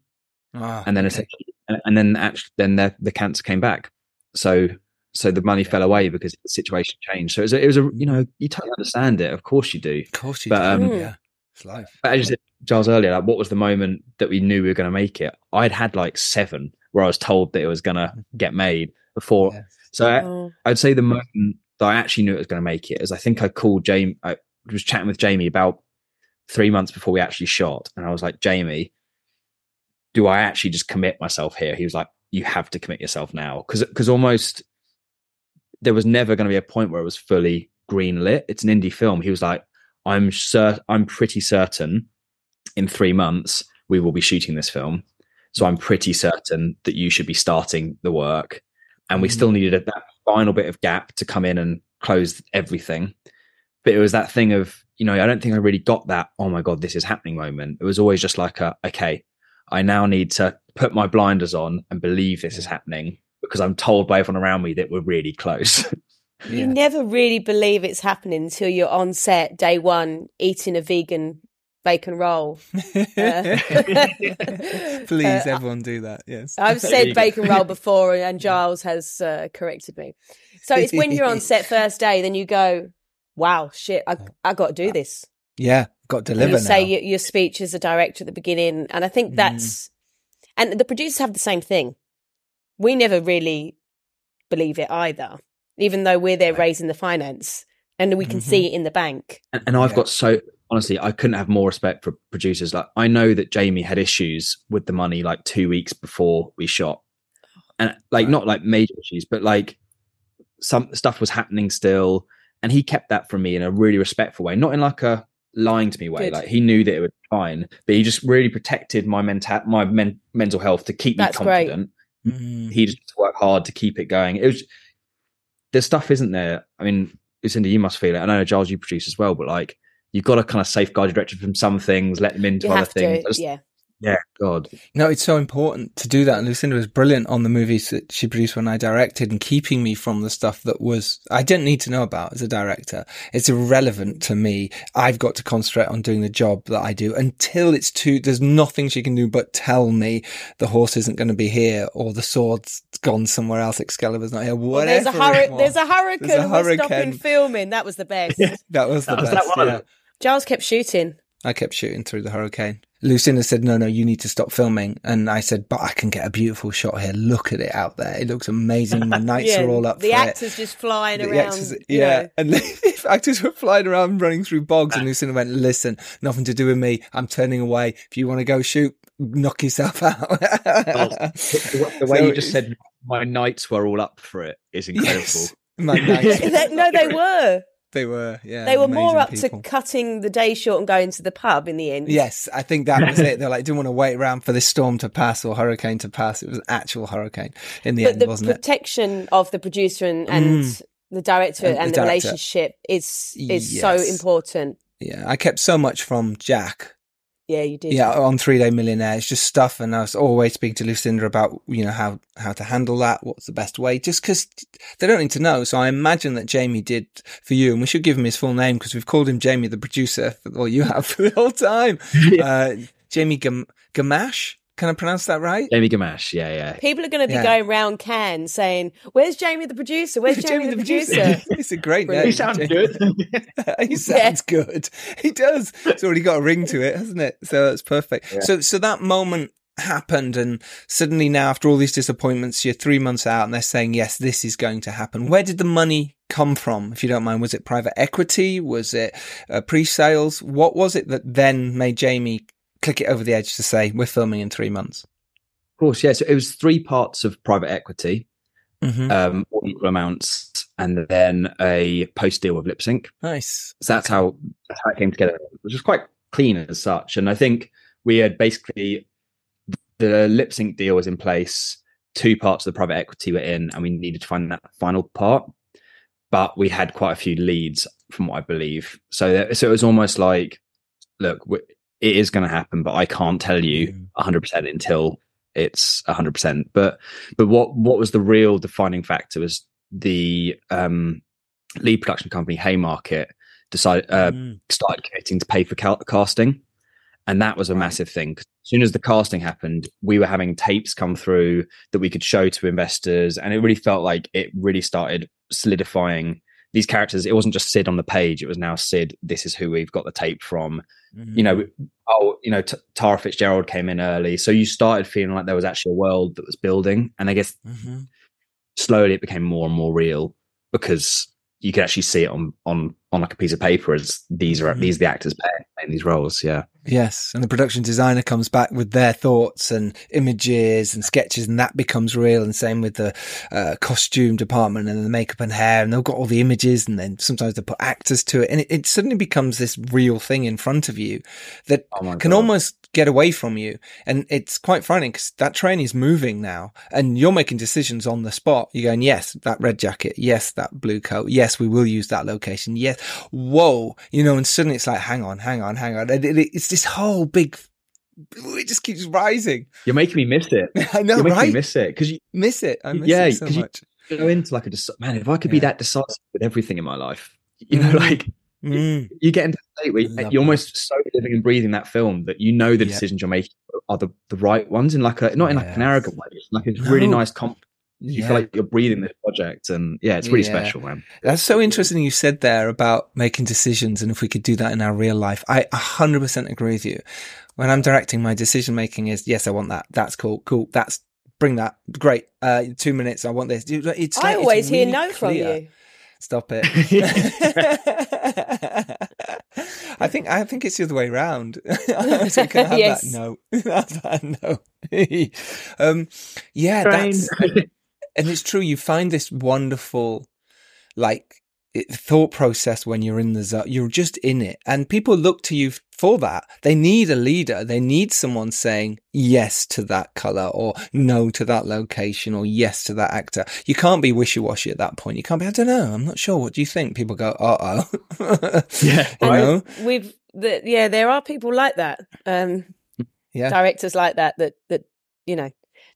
Speaker 1: Ah,
Speaker 4: and then
Speaker 1: okay.
Speaker 4: and- and then actually, then the, the cancer came back. So, so the money fell away because the situation changed. So it was, a, it was a, you know, you totally understand it. Of course you do.
Speaker 1: of course you
Speaker 4: but,
Speaker 1: do.
Speaker 4: um,
Speaker 1: yeah, it's life.
Speaker 4: But as you said, Giles earlier, like, what was the moment that we knew we were going to make it? I'd had like seven where I was told that it was going to get made before.
Speaker 1: Yeah.
Speaker 4: So I,
Speaker 3: Oh,
Speaker 4: I'd say the moment that I actually knew it was going to make it is I think I called Jamie. I was chatting with Jamie about three months before we actually shot, and I was like, Jamie, do I actually just commit myself here? He was like, you have to commit yourself now because because almost there was never going to be a point where it was fully green lit. It's an indie film. He was like, I'm cer- I'm pretty certain in three months we will be shooting this film. So I'm pretty certain that you should be starting the work. And we
Speaker 1: Mhm.
Speaker 4: still needed that final bit of gap to come in and close everything. But it was that thing of, you know, I don't think I really got that, oh my God, this is happening moment. It was always just like a, okay, I now need to put my blinders on and believe this is happening because I'm told by everyone around me that we're really close.
Speaker 3: You
Speaker 1: Yeah.
Speaker 3: never really believe it's happening until you're on set day one eating a vegan bacon roll.
Speaker 1: Please,
Speaker 3: Uh,
Speaker 1: everyone do that. Yes.
Speaker 3: I've said bacon roll before, and Giles has uh, corrected me. So it's when you're on set first day, then you go, "Wow, shit, I I got to do this."
Speaker 1: Yeah, got to deliver
Speaker 3: you say
Speaker 1: now.
Speaker 3: your, your speech as a director at the beginning, and I think
Speaker 1: Mm.
Speaker 3: that's and the producers have the same thing. We never really believe it either, even though we're there raising the finance and we can
Speaker 1: Mhm.
Speaker 3: see it in the bank.
Speaker 4: and, and I've
Speaker 1: Yeah.
Speaker 4: got so honestly, I couldn't have more respect for producers. Like I know that Jamie had issues with the money like two weeks before we shot, and like
Speaker 1: Right.
Speaker 4: not like major issues, but like some stuff was happening still, and he kept that from me in a really respectful way, not in like a lying to me way.
Speaker 3: Good.
Speaker 4: Like he knew that it was fine, but he just really protected my mental my men- mental health to keep
Speaker 3: That's
Speaker 4: me
Speaker 3: great.
Speaker 4: Confident.
Speaker 1: Mm.
Speaker 4: He just worked hard to keep it going. It was the stuff, isn't there? I mean, Lucinda, you must feel it. I know Giles, you produce as well, but like you've got to kind of safeguard your director from some things, let them into
Speaker 3: You
Speaker 4: other things.
Speaker 3: to,
Speaker 4: just-
Speaker 3: yeah.
Speaker 4: Yeah, God.
Speaker 1: No, it's so important to do that. And Lucinda was brilliant on the movies that she produced when I directed and keeping me from the stuff that was, I didn't need to know about as a director. It's irrelevant to me. I've got to concentrate on doing the job that I do until it's too, there's nothing she can do but tell me the horse isn't going to be here or the sword's gone somewhere else. Excalibur's not here.
Speaker 3: Well,
Speaker 1: Whatever.
Speaker 3: there's a
Speaker 1: it
Speaker 3: hurri- there's a hurricane.
Speaker 1: There's a
Speaker 3: We're stopping filming. That was the best.
Speaker 1: That was the
Speaker 4: That was
Speaker 1: best.
Speaker 4: that one.
Speaker 1: yeah.
Speaker 3: Giles kept shooting.
Speaker 1: I kept shooting through the hurricane. Lucinda said, no, no, you need to stop filming. And I said, but I can get a beautiful shot here. Look at it out there. It looks amazing. My nights
Speaker 3: Yeah,
Speaker 1: are all up
Speaker 3: the
Speaker 1: for
Speaker 3: actors
Speaker 1: it.
Speaker 3: just flying
Speaker 1: The
Speaker 3: around.
Speaker 1: actors- yeah.
Speaker 3: know.
Speaker 1: And if actors were flying around running through bogs and ah. Lucinda went, listen, nothing to do with me. I'm turning away. If you want to go shoot, knock yourself out.
Speaker 4: the, the way
Speaker 1: So
Speaker 4: you just said my nights were all up for it is incredible.
Speaker 1: Yes. My nights.
Speaker 3: No, they were.
Speaker 1: They were, yeah.
Speaker 3: They were more up
Speaker 1: people.
Speaker 3: to cutting the day short and going to the pub in the end.
Speaker 1: Yes, I think that was it. They're like, didn't want to wait around for this storm to pass or hurricane to pass. It was an actual hurricane in the
Speaker 3: but
Speaker 1: end,
Speaker 3: the
Speaker 1: wasn't it?
Speaker 3: protection of the producer and, and
Speaker 1: Mm.
Speaker 3: the director
Speaker 1: And
Speaker 3: and,
Speaker 1: the
Speaker 3: the,
Speaker 1: director.
Speaker 3: relationship is is so important.
Speaker 1: Yeah, I kept so much from Jack.
Speaker 3: Yeah, you did.
Speaker 1: Yeah, on Three Day Millionaire, it's just stuff, and I was always speaking to Lucinda about you know how how to handle that, what's the best way, just because they don't need to know. So I imagine that Jamie did for you, and we should give him his full name because we've called him Jamie, the producer, for, or you have for the whole time. Uh, Jamie Gam- Gamache, can I pronounce that right?
Speaker 4: Jamie Gamache, yeah, yeah.
Speaker 3: People are going to be
Speaker 1: Yeah.
Speaker 3: going round Cannes saying, "Where's Jamie the producer? Where's Jamie, the, producer?"
Speaker 1: it's a great
Speaker 3: Brilliant.
Speaker 1: name.
Speaker 3: He
Speaker 4: sounds
Speaker 1: Jamie.
Speaker 4: good.
Speaker 1: he sounds good. He does. It's already got a ring to it, hasn't it? So that's perfect.
Speaker 2: Yeah.
Speaker 1: So, so that moment happened, and suddenly now, after all these disappointments, you're three months out, and they're saying, "Yes, this is going to happen." Where did the money come from, if you don't mind? Was it private equity? Was it uh, pre-sales? What was it that then made Jamie click it over the edge to say, "We're filming in three months"?
Speaker 4: Of course, yeah. So it was three parts of private equity,
Speaker 1: Mm-hmm.
Speaker 4: um, all equal amounts, and then a post deal with Lip Sync.
Speaker 1: Nice.
Speaker 4: So that's how that's how it came together, which was quite clean as such. And I think we had basically the lip sync deal was in place, two parts of the private equity were in, and we needed to find that final part. But we had quite a few leads, from what I believe. So, that, so it was almost like, look, it is going to happen, but I can't tell you
Speaker 1: Mm.
Speaker 4: 100% until it's 100%. But but what what was the real defining factor was the um, lead production company Haymarket decided uh,
Speaker 1: Mm.
Speaker 4: started committing to pay for ca- casting, and that was a massive thing. As soon as the casting happened, we were having tapes come through that we could show to investors, and it really felt like it really started solidifying these characters. It wasn't just Sid on the page; it was now Sid. This is who we've got the tape from. You know, oh, you know, T- Tara Fitzgerald came in early, so you started feeling like there was actually a world that was building, and I guess
Speaker 1: Mhm.
Speaker 4: slowly it became more and more real because you could actually see it on on on like a piece of paper as these are
Speaker 1: Mhm.
Speaker 4: these are the actors playing, playing these roles. Yeah,
Speaker 1: Yes, and the production designer comes back with their thoughts and images and sketches, and that becomes real. And same with the uh, costume department and the makeup and hair, and they've got all the images, and then sometimes they put actors to it, and it, it suddenly becomes this real thing in front of you that
Speaker 4: Oh
Speaker 1: can
Speaker 4: God.
Speaker 1: almost get away from you. And it's quite frightening because that train is moving now, and you're making decisions on the spot. You're going, yes, that red jacket, yes, that blue coat, yes, we will use that location, yes, whoa, you know, and suddenly it's like, hang on, hang on, hang on, and it, it- it's this whole big. It just keeps rising.
Speaker 4: you're making me miss it.
Speaker 1: I know,
Speaker 4: you're making
Speaker 1: right?
Speaker 4: me miss it because you
Speaker 1: miss it. I miss
Speaker 4: Yeah,
Speaker 1: it so
Speaker 4: 'cause you- go into like a man. If I could be that decisive with everything in my life, you know,
Speaker 1: Mhm.
Speaker 4: like
Speaker 1: Mm.
Speaker 4: you get into a state where you, you're almost so living and breathing that film that you know the
Speaker 1: Yeah.
Speaker 4: decisions you're making are the, the right ones in like a not in like an arrogant way, just like a really nice comp. You
Speaker 1: Yeah.
Speaker 4: feel like you're breathing this project, and yeah, it's really
Speaker 1: Yeah.
Speaker 4: special, man.
Speaker 1: That's so interesting you said there about making decisions and if we could do that in our real life. I 100% agree with you. When I'm directing, my decision making is, yes, I want that. That's cool. Cool. That's, bring that. Great. Uh, two minutes. I want this. It's like,
Speaker 3: I
Speaker 1: it's
Speaker 3: always hear
Speaker 1: really
Speaker 3: no from you.
Speaker 1: Stop it. I think I think it's the other way around. so can I have
Speaker 3: Yes.
Speaker 1: that? No, have that? No. um, yeah, that's and it's true. You find this wonderful, like it, thought process when you're in the zone. You're just in it, and people look to you for that. They need a leader. They need someone saying yes to that color, or no to that location, or yes to that actor. You can't be wishy washy at that point. You can't be. I don't know. I'm not sure. What do you think? People go, uh oh.
Speaker 4: Yeah,
Speaker 1: you
Speaker 3: right.
Speaker 1: know.
Speaker 3: We've the, yeah, there are people like that. Um,
Speaker 1: Yeah.
Speaker 3: directors like that that that you know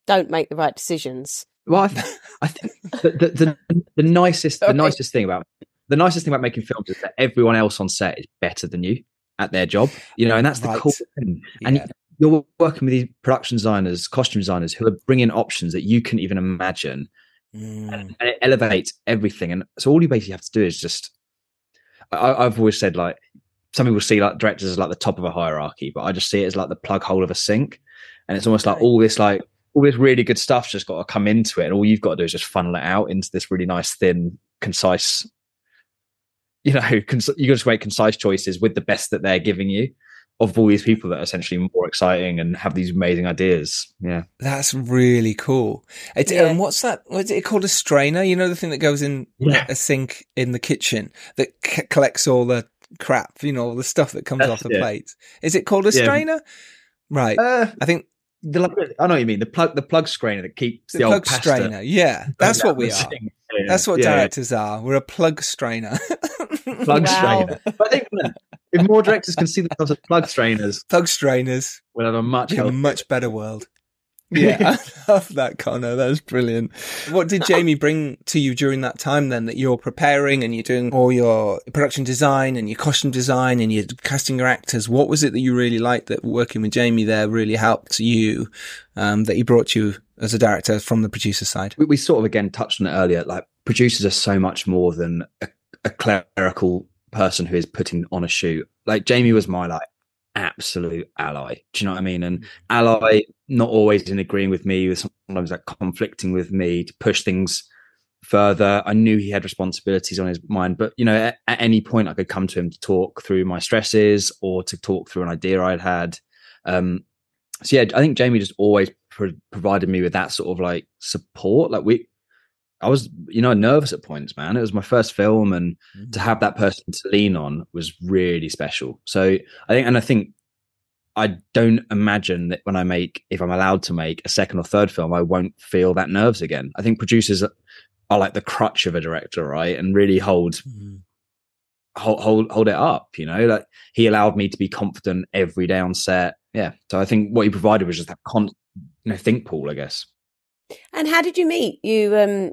Speaker 3: don't make the right decisions.
Speaker 4: Well, I, th- I think the, the, the, the nicest the
Speaker 3: Okay.
Speaker 4: nicest thing about the nicest thing about making films is that everyone else on set is better than you at their job. You know, and that's the
Speaker 1: Right.
Speaker 4: cool thing. And
Speaker 1: Yeah.
Speaker 4: you're working with these production designers, costume designers who are bringing options that you couldn't even imagine,
Speaker 1: Mm.
Speaker 4: and it elevates everything. And so all you basically have to do is just. I, I've always said like some people see like directors as like the top of a hierarchy, but I just see it as like the plug hole of a sink. And it's almost like all this like all this really good stuff's just got to come into it, and all you've got to do is just funnel it out into this really nice, thin, concise. You know, cons- you got to just make concise choices with the best that they're giving you of all these people that are essentially more exciting and have these amazing ideas. Yeah,
Speaker 1: That's really cool. It's,
Speaker 3: Yeah.
Speaker 1: um, what's that? What's it called? A strainer? You know, the thing that goes in
Speaker 4: Yeah.
Speaker 1: a sink in the kitchen that c- collects all the crap, you know, all the stuff that comes
Speaker 4: That's
Speaker 1: off the
Speaker 4: it.
Speaker 1: plates. Is it called a
Speaker 4: Yeah.
Speaker 1: strainer? Right.
Speaker 4: uh,
Speaker 1: I think
Speaker 4: the, like, I know what you mean. The plug, the plug strainer that keeps
Speaker 1: the,
Speaker 4: the,
Speaker 1: plug
Speaker 4: old pasta
Speaker 1: strainer. Yeah. That's what we are.
Speaker 4: Yeah,
Speaker 1: That's what
Speaker 4: yeah, yeah.
Speaker 1: directors are. We're a plug strainer.
Speaker 4: plug
Speaker 3: Wow.
Speaker 4: strainer. But I think if more directors can see themselves as plug strainers,
Speaker 1: plug strainers.
Speaker 4: we'll have a much
Speaker 1: a much better world. Yeah, I love that, Connor. That was brilliant. What did Jamie bring to you during that time then that you're preparing and you're doing all your production design and your costume design and you're casting your actors? What was it that you really liked that working with Jamie there really helped you, um, that he brought you as a director from the producer side?
Speaker 4: we, we sort of again touched on it earlier. Like producers are so much more than a, a clerical person who is putting on a shoot. Like Jamie was my like absolute ally. Do you know what I mean? And ally, not always in agreeing with me, sometimes like conflicting with me to push things further. I knew he had responsibilities on his mind, but you know, at, at any point I could come to him to talk through my stresses or to talk through an idea I'd had. Um, so yeah, I think Jamie just always pro- provided me with that sort of like support. Like we, I was, you know, nervous at points, man. It was my first film, and to have that person to lean on was really special. So I think, and I think, I don't imagine that when I make, if I'm allowed to make a second or third film, I won't feel that nerves again. I think producers are like the crutch of a director, right, and really hold
Speaker 1: Mhm.
Speaker 4: hold hold, hold it up. You know, like he allowed me to be confident every day on set. Yeah. So I think what he provided was just that con, you know, think pool, I guess.
Speaker 3: And how did you meet? You um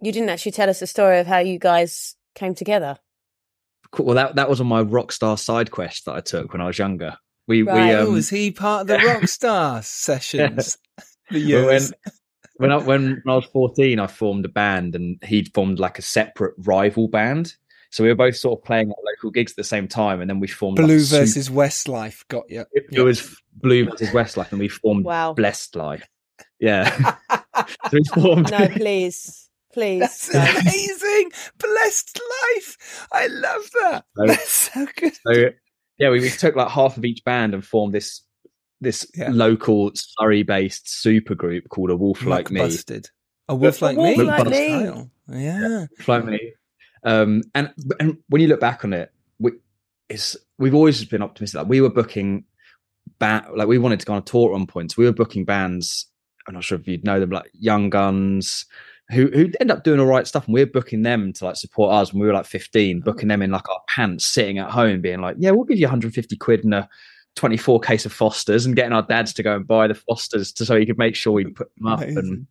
Speaker 3: you didn't actually tell us the story of how you guys came together.
Speaker 4: Cool. Well, that that was on my rockstar side quest that I took when I was younger. We
Speaker 3: Right.
Speaker 4: we um,
Speaker 1: was he part of the Rockstar sessions? The
Speaker 4: Well, when-
Speaker 1: years.
Speaker 4: when I when, when I was fourteen, I formed a band, and he'd formed like a separate rival band. So we were both sort of playing at local gigs at the same time, and then we formed like,
Speaker 1: Blue
Speaker 4: a super-
Speaker 1: versus Westlife got you.
Speaker 4: It, it was Blue versus Westlife, and we formed
Speaker 3: Wow.
Speaker 4: Blessed Life. Yeah, so we formed.
Speaker 3: no, please. Please.
Speaker 1: That's
Speaker 3: no.
Speaker 1: amazing. Blessed life. I love that.
Speaker 4: So-
Speaker 1: That's so good.
Speaker 4: So yeah, we, we took like half of each band and formed this this
Speaker 1: Yeah.
Speaker 4: local Surrey based super group called A Wolf Like Me.
Speaker 1: busted. A wolf like
Speaker 3: Wolf
Speaker 1: me.
Speaker 3: Like
Speaker 1: Good
Speaker 3: Me.
Speaker 1: style. Yeah.
Speaker 4: Wolf Like Me. Um, and and when you look back on it, we, it's we've always been optimistic. Like we were booking ba- like we wanted to go on a tour at one point. So we were booking bands. I'm not sure if you'd know them, like Young Guns, who who end up doing all right stuff, and we're booking them to like support us when we were like 15, booking them in like our pants, sitting at home, being like, "Yeah, we'll give you 150 quid and a 24 case of Fosters," and getting our dads to go and buy the Fosters to so he could make sure we put them up. And,
Speaker 1: Amazing.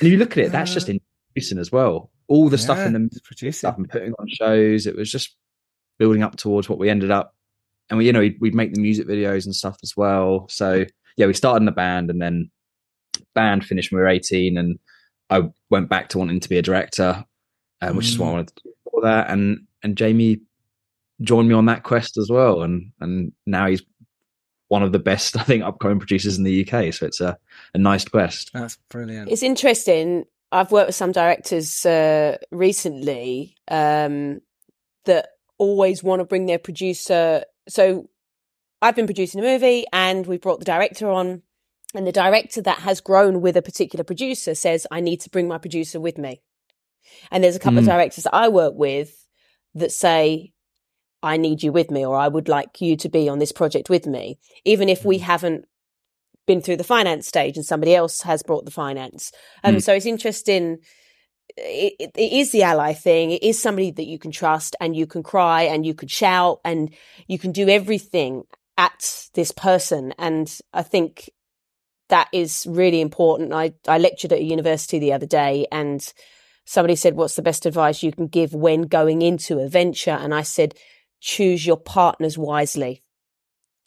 Speaker 4: and you look at it, that's just
Speaker 1: Uh,
Speaker 4: inducing as well. All the stuff in
Speaker 1: Yeah,
Speaker 4: the
Speaker 1: it's producing.
Speaker 4: stuff and putting on shows. It was just building up towards what we ended up. And we, you know, we'd, we'd make the music videos and stuff as well. So yeah, we started in the band and then band finished when we were 18 and I went back to wanting to be a director, um, which is what I
Speaker 1: Mm.
Speaker 4: wanted to do before that. And, and Jamie joined me on that quest as well. And, and now he's one of the best, I think, upcoming producers in the UK. So it's a, a nice quest.
Speaker 1: That's brilliant.
Speaker 3: It's interesting. I've worked with some directors uh, recently um, that always want to bring their producer. So I've been producing a movie and we brought the director on, and the director that has grown with a particular producer says, I need to bring my producer with me. And there's a couple of
Speaker 4: Mm.
Speaker 3: directors that I work with that say, I need you with me, or I would like you to be on this project with me, even if we haven't been through the finance stage and somebody else has brought the finance. Um,
Speaker 4: Mm.
Speaker 3: So it's interesting. It, it, it is the ally thing. It is somebody that you can trust and you can cry and you can shout and you can do everything at this person. And I think that is really important. I, I lectured at a university the other day and somebody said, What's the best advice you can give when going into a venture? And I said, Choose your partners wisely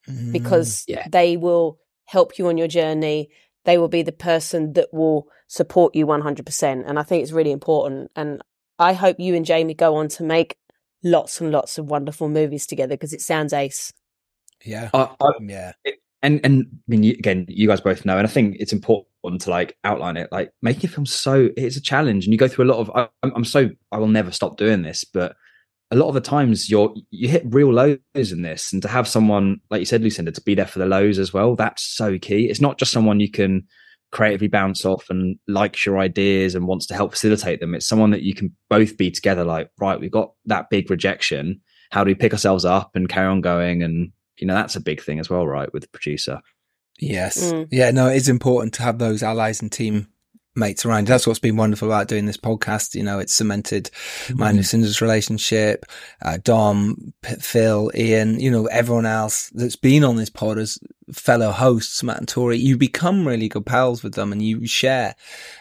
Speaker 1: Mm.
Speaker 3: because
Speaker 4: yeah.
Speaker 3: they will help you on your journey. They will be the person that will support you 100%. And I think it's really important. And I hope you and Jamie go on to make lots and lots of wonderful movies together because it sounds ace.
Speaker 1: Yeah.
Speaker 4: I, I,
Speaker 1: Yeah.
Speaker 4: And and I mean, you, again, you guys both know, and I think it's important to like outline it. Like making a film, so it's a challenge, and you go through a lot of. I, I'm, I'm so I will never stop doing this, but a lot of the times you're you hit real lows in this, and to have someone like you said, Lucinda, to be there for the lows as well, that's so key. It's not just someone you can creatively bounce off and likes your ideas and wants to help facilitate them. It's someone that you can both be together. Like, right, we've got that big rejection. How do we pick ourselves up and carry on going and you know that's a big thing as well right with the producer
Speaker 1: Yes.
Speaker 3: Mm.
Speaker 1: Yeah, no, it's important to have those allies and team mates around. That's what's been wonderful about doing this podcast. You know, it's cemented my and Lucinda's relationship, uh, Dom, P- Phil, Ian, you know, everyone else that's been on this pod as fellow hosts, Matt and Tori. You become really good pals with them and you share.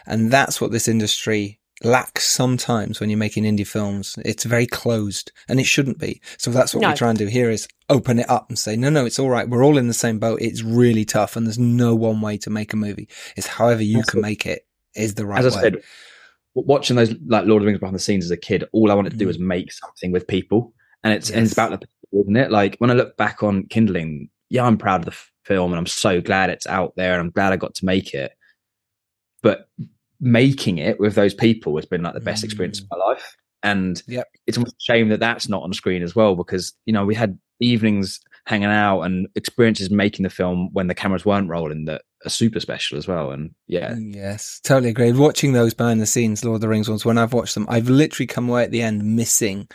Speaker 1: And that's what this industry lacks sometimes when you're making indie films. It's very closed and it shouldn't be. So that's what
Speaker 3: No.
Speaker 1: we try and do here is open it up and say, no, no, it's all right. We're all in the same boat. It's really tough and there's no one way to make a movie. It's however you
Speaker 4: That's
Speaker 1: can
Speaker 4: it.
Speaker 1: make it is the right
Speaker 4: as i
Speaker 1: way.
Speaker 4: said watching those like lord of the rings behind the scenes as a kid all i wanted to do
Speaker 1: Mhm.
Speaker 4: was make something with people and it's and it's
Speaker 1: Yes.
Speaker 4: about the people isn't it like when i look back on kindling yeah i'm proud of the f- film and i'm so glad it's out there and i'm glad i got to make it but making it with those people has been like the best experience of my life. And
Speaker 1: Yep.
Speaker 4: it's almost a shame that that's not on screen as well because you know we had evenings hanging out and experiences making the film when the cameras weren't rolling that are super special as well. And yeah.
Speaker 1: Mm, Yes, totally agree. Watching those behind the scenes Lord of the Rings ones, when I've watched them, I've literally come away at the end missing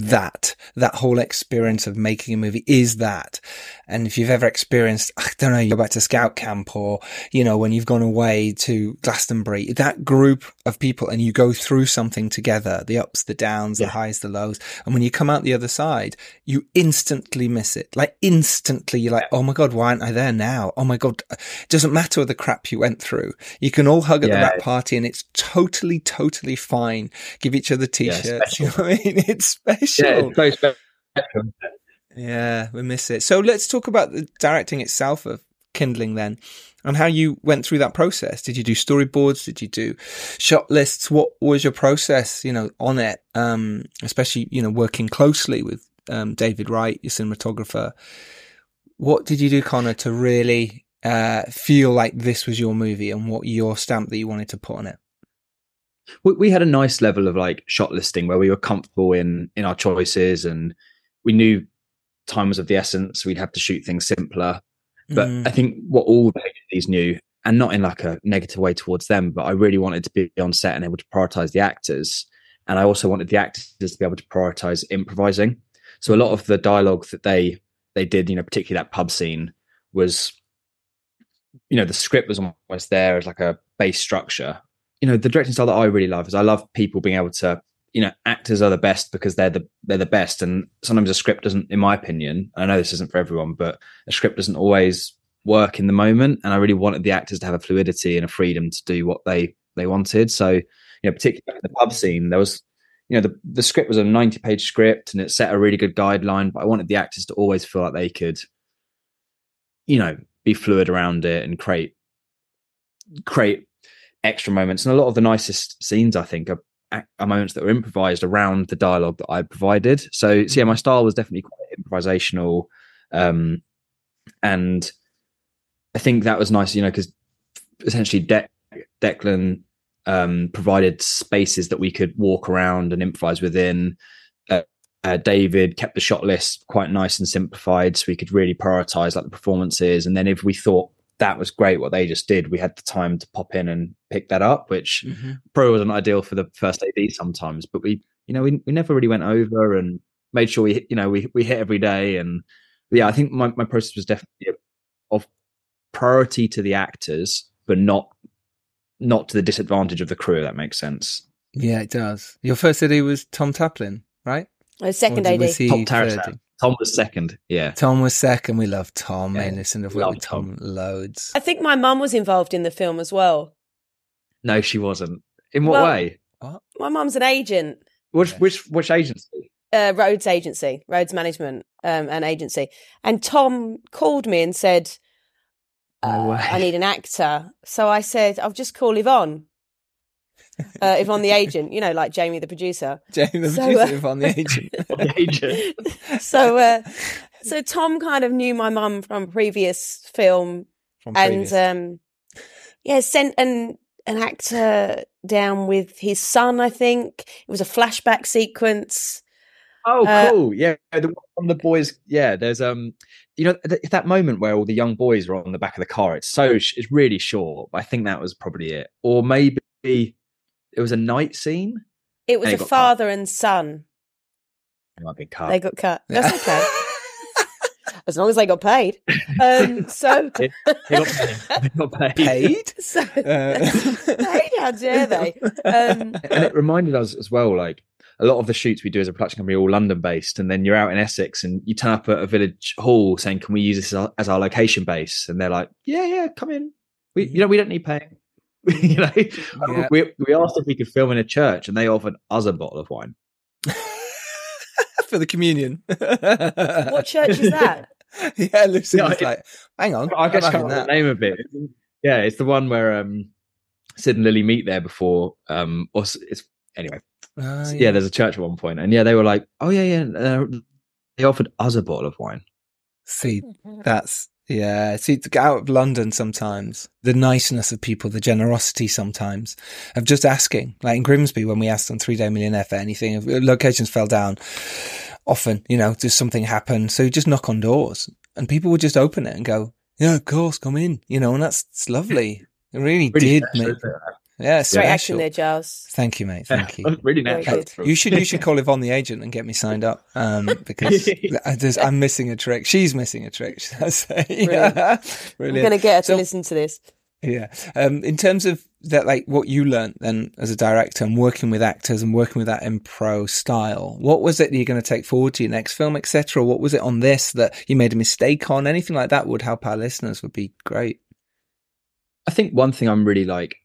Speaker 1: that that whole experience of making a movie is that. And if you've ever experienced i don't know you go back to scout camp or you know when you've gone away to glastonbury that group of people and you go through something together the ups the downs the highs the lows. And when you come out the other side you instantly miss it. Like instantly you're like oh my god why aren't i there now? Oh my god it doesn't matter the crap you went through. You can all hug at the
Speaker 4: Yeah.
Speaker 1: wrap party and it's totally totally fine. Give each other t-shirts. You know i mean? It's special
Speaker 4: yeah it's so special
Speaker 1: yeah, we miss it. So let's talk about the directing itself of Kindling then and how you went through that process. Did you do storyboards? Did you do shot lists? What was your process, you know, on it? Um, especially, you know, working closely with um, David Wright, your cinematographer. What did you do, Connor, to really uh, feel like this was your movie and what your stamp that you wanted to put on it?
Speaker 4: We, we had a nice level of like shot listing where we were comfortable in in our choices and we knew time was of the essence. We'd have to shoot things simpler. But
Speaker 1: Mm,
Speaker 4: i think what all the agencies knew and not in like a negative way towards them but i really wanted to be on set and able to prioritize the actors. And i also wanted the actors to be able to prioritize improvising. So a lot of the dialogue that they they did you know particularly that pub scene was you know the script was almost there as like a base structure you know the directing style that i really love is i love people being able to you know actors are the best because they're the they're the best. And sometimes a script doesn't in my opinion i know this isn't for everyone but a script doesn't always work in the moment. And i really wanted the actors to have a fluidity and a freedom to do what they they wanted. So you know particularly in the pub scene there was you know the, the script was a 90 page script and it set a really good guideline but i wanted the actors to always feel like they could you know be fluid around it and create create extra moments. And a lot of the nicest scenes i think are, are moments that were improvised around the dialogue that i provided. So, so yeah my style was definitely quite improvisational. Um and i think that was nice you know because essentially De- declan um provided spaces that we could walk around and improvise within. Uh, uh, David kept the shot list quite nice and simplified, so we could really prioritize like the performances. And then if we thought that was great what they just did, we had the time to pop in and pick that up, which
Speaker 1: mhm.
Speaker 4: probably wasn't ideal for the first AD sometimes. But we, you know, we we never really went over and made sure we, you know, we we hit every day. And yeah, I think my my process was definitely of priority to the actors, but not not to the disadvantage of the crew. If that makes sense.
Speaker 1: Yeah, it does. Your first AD was Tom Taplin, right?
Speaker 3: Oh, second AD.
Speaker 1: was he
Speaker 4: Tom Tarasat.
Speaker 1: Third?
Speaker 4: Tom was second. Yeah.
Speaker 1: Tom was second. We love Tom.
Speaker 4: Yeah,
Speaker 1: and listen, I've worked
Speaker 4: love
Speaker 1: with Tom, loads.
Speaker 3: I think my mum was involved in the film as well.
Speaker 4: No, she wasn't. In what
Speaker 3: Well-
Speaker 4: way?
Speaker 3: My mum's an agent,
Speaker 4: Which
Speaker 1: Yes.
Speaker 4: which which agency?
Speaker 3: uh, Rhodes Agency, Rhodes Management, um, an agency. And Tom called me and said,
Speaker 4: No
Speaker 3: uh,
Speaker 4: way.
Speaker 3: I need an actor. So I said, I'll just call Yvonne. Uh, Yvonne the agent, you know, like Jamie the producer.
Speaker 1: Jamie the
Speaker 3: So,
Speaker 1: producer,
Speaker 3: uh,
Speaker 1: Yvonne the agent.
Speaker 4: The agent.
Speaker 3: So, uh, so Tom kind of knew my mum from previous film,
Speaker 1: From
Speaker 3: and
Speaker 1: previous.
Speaker 3: um, yeah, sent an an actor down with his son. I think it was a flashback sequence.
Speaker 4: Oh,
Speaker 3: Uh,
Speaker 4: cool. Yeah, the one from the boys. Yeah, there's um, you know, th- that moment where all the young boys are on the back of the car. It's so it's really short. I think that was probably it, or maybe it was a night scene.
Speaker 3: It was a
Speaker 4: got cut.
Speaker 3: father and son.
Speaker 4: It might be cut.
Speaker 3: They got cut. That's okay, as long as they got paid. Um, so,
Speaker 4: They got paid. They got paid.
Speaker 1: Paid?
Speaker 3: so
Speaker 1: Uh,
Speaker 3: paid. How dare they? Um,
Speaker 4: and it reminded us as well, like a lot of the shoots we do as a production company are all London based, and then you're out in Essex and you turn up at a village hall saying, "Can we use this as our, as our location base?" And they're like, "Yeah, yeah, come in. We, you know, we don't need paying." you know,
Speaker 1: Yeah.
Speaker 4: we we asked if we could film in a church, and they offered us a bottle of wine.
Speaker 1: for the communion.
Speaker 3: what church is that?
Speaker 1: Yeah, Lucy
Speaker 4: Yeah,
Speaker 1: was
Speaker 4: it-
Speaker 1: like, hang on.
Speaker 4: I guess I
Speaker 1: I'm
Speaker 4: can't
Speaker 1: having
Speaker 4: remember the name of it. Yeah, it's the one where um, Sid and Lily meet there before. Um, or s- it's anyway.
Speaker 1: Ah,
Speaker 4: yeah. there's a church at one point, and yeah, they were like, "Oh yeah, yeah." Uh, they offered us a bottle of wine.
Speaker 1: See, that's yeah. See, to get out of London sometimes, the niceness of people, the generosity sometimes of just asking. Like in Grimsby, when we asked on Three Day Millionaire for anything, if locations fell down, often you know, just something happened. So you just knock on doors, and people would just open it and go, "Yeah, of course, come in." You know, and that's it's lovely. It really,
Speaker 4: Really
Speaker 1: did
Speaker 4: special,
Speaker 1: make? Yeah,
Speaker 3: Great acting
Speaker 1: special.
Speaker 3: there, Giles.
Speaker 1: Thank you, mate. Thank you.
Speaker 4: really
Speaker 3: Very
Speaker 4: natural.
Speaker 3: good.
Speaker 1: You should you should call Yvonne the agent and get me signed up um, because I just, I'm missing a trick. She's missing a trick. Should I say? Yeah.
Speaker 3: I'm going to get her to
Speaker 1: So-
Speaker 3: listen to this.
Speaker 1: Yeah. Um, in terms of that, like what you learnt then as a director and working with actors and working with that impro style, what was it that you're going to take forward to your next film, etc.? Or what was it on this that you made a mistake on? Anything like that would help our listeners. Would be great.
Speaker 4: I think one thing I'm really like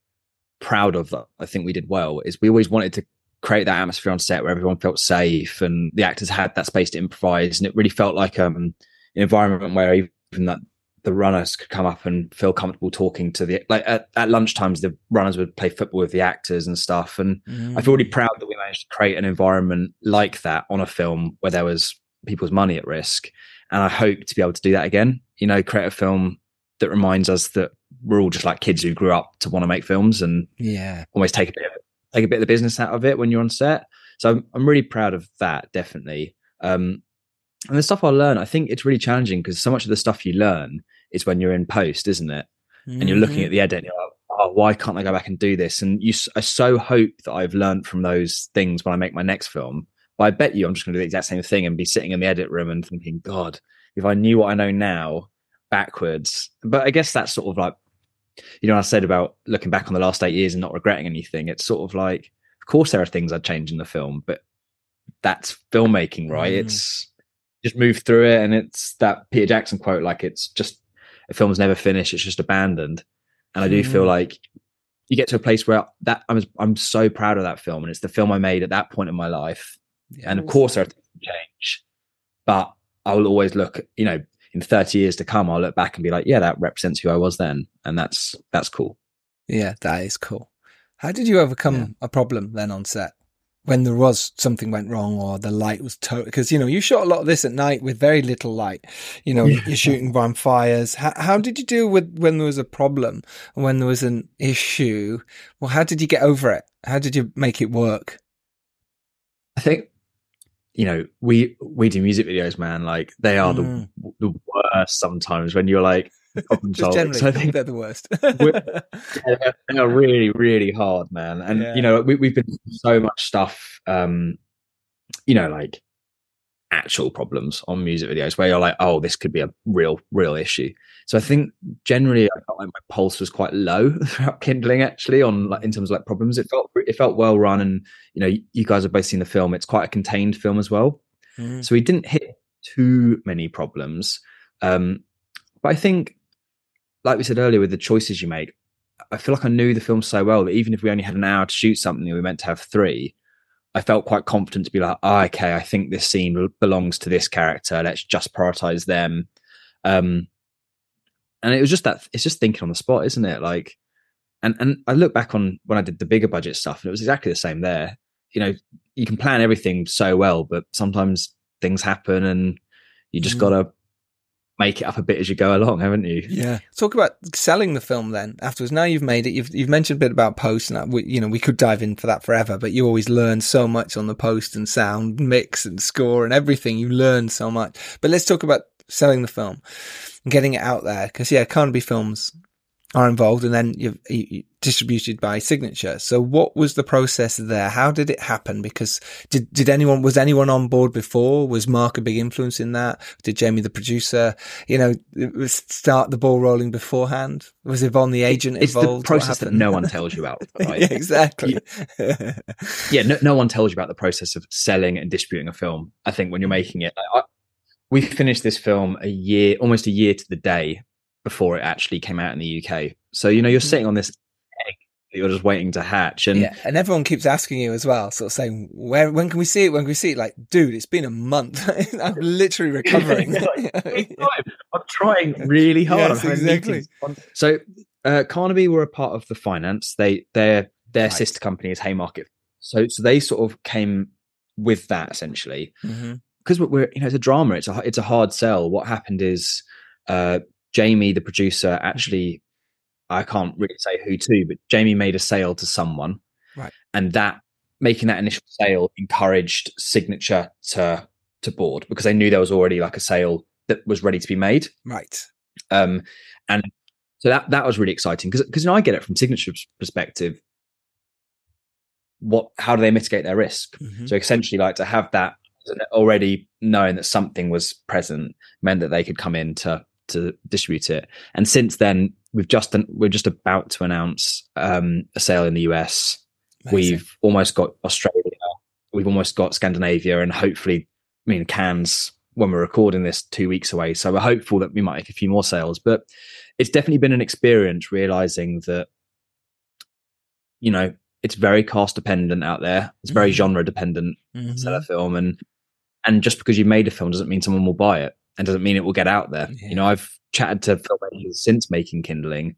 Speaker 4: proud of that I think we did well. Is we always wanted to create that atmosphere on set where everyone felt safe and the actors had that space to improvise. And it really felt like um an environment where even that the runners could come up and feel comfortable talking to the like at, at lunchtimes the runners would play football with the actors and stuff. And I feel really proud that we managed to create an environment like that on a film where there was people's money at risk. And I hope to be able to do that again. You know, create a film that reminds us that we're all just like kids who grew up to want to make films and
Speaker 1: Yeah.
Speaker 4: almost take a bit of take a bit of the business out of it when you're on set. So I'm, I'm really proud of that, definitely. Um, and the stuff I learn, I think it's really challenging because so much of the stuff you learn is when you're in post, isn't it? and you're looking at the edit and you're like, oh, why can't I go back and do this? And you, I so hope that I've learned from those things when I make my next film. But I bet you I'm just going to do the exact same thing and be sitting in the edit room and thinking, God, if I knew what I know now backwards. But I guess that's sort of like, you know, what I said about looking back on the last eight years and not regretting anything. It's sort of like, of course, there are things I'd change in the film, but that's filmmaking, right?
Speaker 1: Mm.
Speaker 4: It's just move through it. And it's that Peter Jackson quote, like, it's just a film's never finished, it's just abandoned. And I do feel
Speaker 1: Mm.
Speaker 4: like you get to a place where that I'm I'm so proud of that film, and it's the film I made at that point in my life.
Speaker 1: Yeah.
Speaker 4: And of course, there are things change, but I will always look, you know, in 30 years to come, I'll look back and be like, yeah, that represents who I was then, and that's that's cool.
Speaker 1: Yeah, that is cool. How did you overcome
Speaker 4: Yeah.
Speaker 1: a problem then on set when there was something went wrong or the light was total? Because you know you shot a lot of this at night with very little light. You know you're shooting on fires. How, how did you deal with when there was a problem and when there was an issue? Well, how did you get over it? How did you make it work?
Speaker 4: I think, you know, we we do music videos, man. Like they are
Speaker 1: Mm.
Speaker 4: the the worst sometimes when you're like problem
Speaker 1: Just
Speaker 4: solving. So I think
Speaker 1: they're the worst.
Speaker 4: Yeah, they are really, really hard, man. And
Speaker 1: Yeah.
Speaker 4: you know, we, we've been so much stuff. Um, you know, like actual problems on music videos where you're like, oh, this could be a real, real issue. So I think generally, I felt like my pulse was quite low throughout kindling. Actually, on like in terms of like problems, it felt it felt well run, and you know, you guys have both seen the film. It's quite a contained film as well.
Speaker 1: Mm.
Speaker 4: So we didn't hit too many problems. Um, but I think, like we said earlier, with the choices you make, I feel like I knew the film so well that even if we only had an hour to shoot something we meant to have three, I felt quite confident to be like, oh, okay, I think this scene belongs to this character. Let's just prioritize them. Um, and it was just that it's just thinking on the spot, isn't it? Like and and I look back on when I did the bigger budget stuff, and it was exactly the same there. You know, you can plan everything so well, but sometimes things happen, and you just
Speaker 1: Mm.
Speaker 4: got to make it up a bit as you go along, haven't you?
Speaker 1: Yeah. Talk about selling the film then afterwards. Now you've made it. You've you've mentioned a bit about post, and that we, you know we could dive in for that forever. But you always learn so much on the post and sound mix and score and everything. You learn so much. But let's talk about selling the film, and getting it out there because yeah, Carnaby Films are involved, and then you've you, you- distributed by Signature. So what was the process there? How did it happen? Because did did anyone was anyone on board before? Was Mark a big influence in that? Did Jamie the producer? you know, start the ball rolling beforehand? Was Yvonne the agent
Speaker 4: It's the
Speaker 1: involved? What
Speaker 4: process that no one tells you about. Right?
Speaker 1: yeah, exactly.
Speaker 4: yeah, no, no one tells you about the process of selling and distributing a film. I think when you're making it, I, we finished this film a year, almost a year to the day before it actually came out in the UK. So you know, you're sitting on this egg that you're just waiting to hatch, and
Speaker 1: yeah, and everyone keeps asking you as well, sort of saying, "Where? When can we see it? When can we see it?" Like, dude, it's been a month. I'm literally recovering.
Speaker 4: I'm trying really hard.
Speaker 1: Yes, exactly.
Speaker 4: So uh, Carnaby were a part of the finance. They their their
Speaker 1: Right.
Speaker 4: sister company is Haymarket. So so they sort of came with that essentially
Speaker 1: hmm
Speaker 4: because we're you know it's a drama. It's a it's a hard sell. What happened is uh, Jamie, the producer, actually I can't really say who to, but Jamie made a sale to someone,
Speaker 1: Right.
Speaker 4: And that making that initial sale encouraged Signature to to board because they knew there was already like a sale that was ready to be made.
Speaker 1: Right.
Speaker 4: Um, and so that that was really exciting because because you know, I get it from Signature's perspective. What how do they mitigate their risk?
Speaker 1: Mhm.
Speaker 4: So essentially, like to have that already knowing that something was present meant that they could come in to to distribute it. And since then, we've just we're just about to announce um, a sale in the US.
Speaker 1: Amazing.
Speaker 4: We've almost got Australia. We've almost got Scandinavia, and hopefully, I mean, Cannes when we're recording this two weeks away. So we're hopeful that we might make a few more sales. But it's definitely been an experience realizing that, you know, it's very cast dependent out there. It's very
Speaker 1: Mhm.
Speaker 4: genre dependent sell a film and and just because you made a film doesn't mean someone will buy it and doesn't mean it will get out there.
Speaker 1: Yeah.
Speaker 4: you know i've chatted to filmmakers since making kindling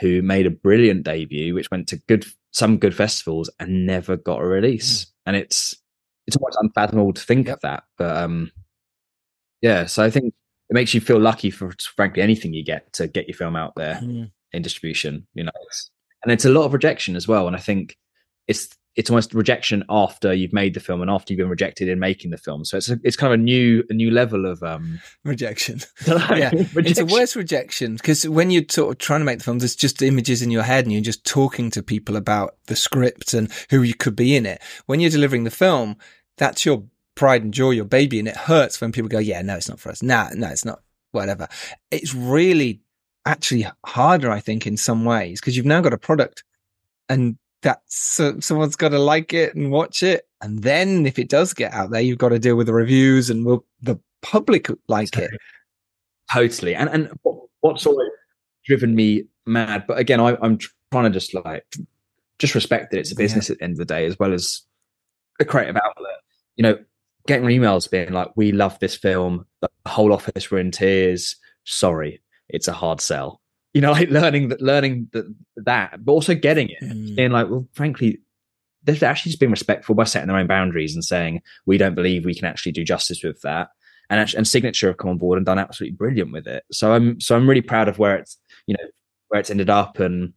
Speaker 4: who made a brilliant debut which went to good some good festivals and never got a release. And it's it's almost unfathomable to think of that but um yeah so i think it makes you feel lucky for frankly anything you get to get your film out there
Speaker 1: Mhm.
Speaker 4: in distribution you know and it's a lot of rejection as well. And i think it's it's almost rejection after you've made the film and after you've been rejected in making the film so it's a, it's kind of a new a new level of um
Speaker 1: Rejection. Yeah, It's a worse rejection because when you're sort of trying to make the film, there's just images in your head and you're just talking to people about the script and who you could be in it. When you're delivering the film, that's your pride and joy, your baby, and it hurts when people go, "Yeah, no, it's not for us. Nah, no, it's not. Whatever." It's really actually harder, I think, in some ways because you've now got a product, and that's so, someone's got to like it and watch it, and then if it does get out there, you've got to deal with the reviews and will the public like it?
Speaker 4: totally. And and what's always driven me mad but again I, i'm trying to just like just respect that it's a business at the end of the day as well as a creative outlet. You know getting emails being like we love this film. The whole office were in tears. Sorry it's a hard sell you know like learning that learning that that but also getting it.
Speaker 1: Mm.
Speaker 4: being like well frankly they've actually just been respectful by setting their own boundaries and saying we don't believe we can actually do justice with that. And actually, and signature have come on board and done absolutely brilliant with it. So i'm so i'm really proud of where it's you know where it's ended up. And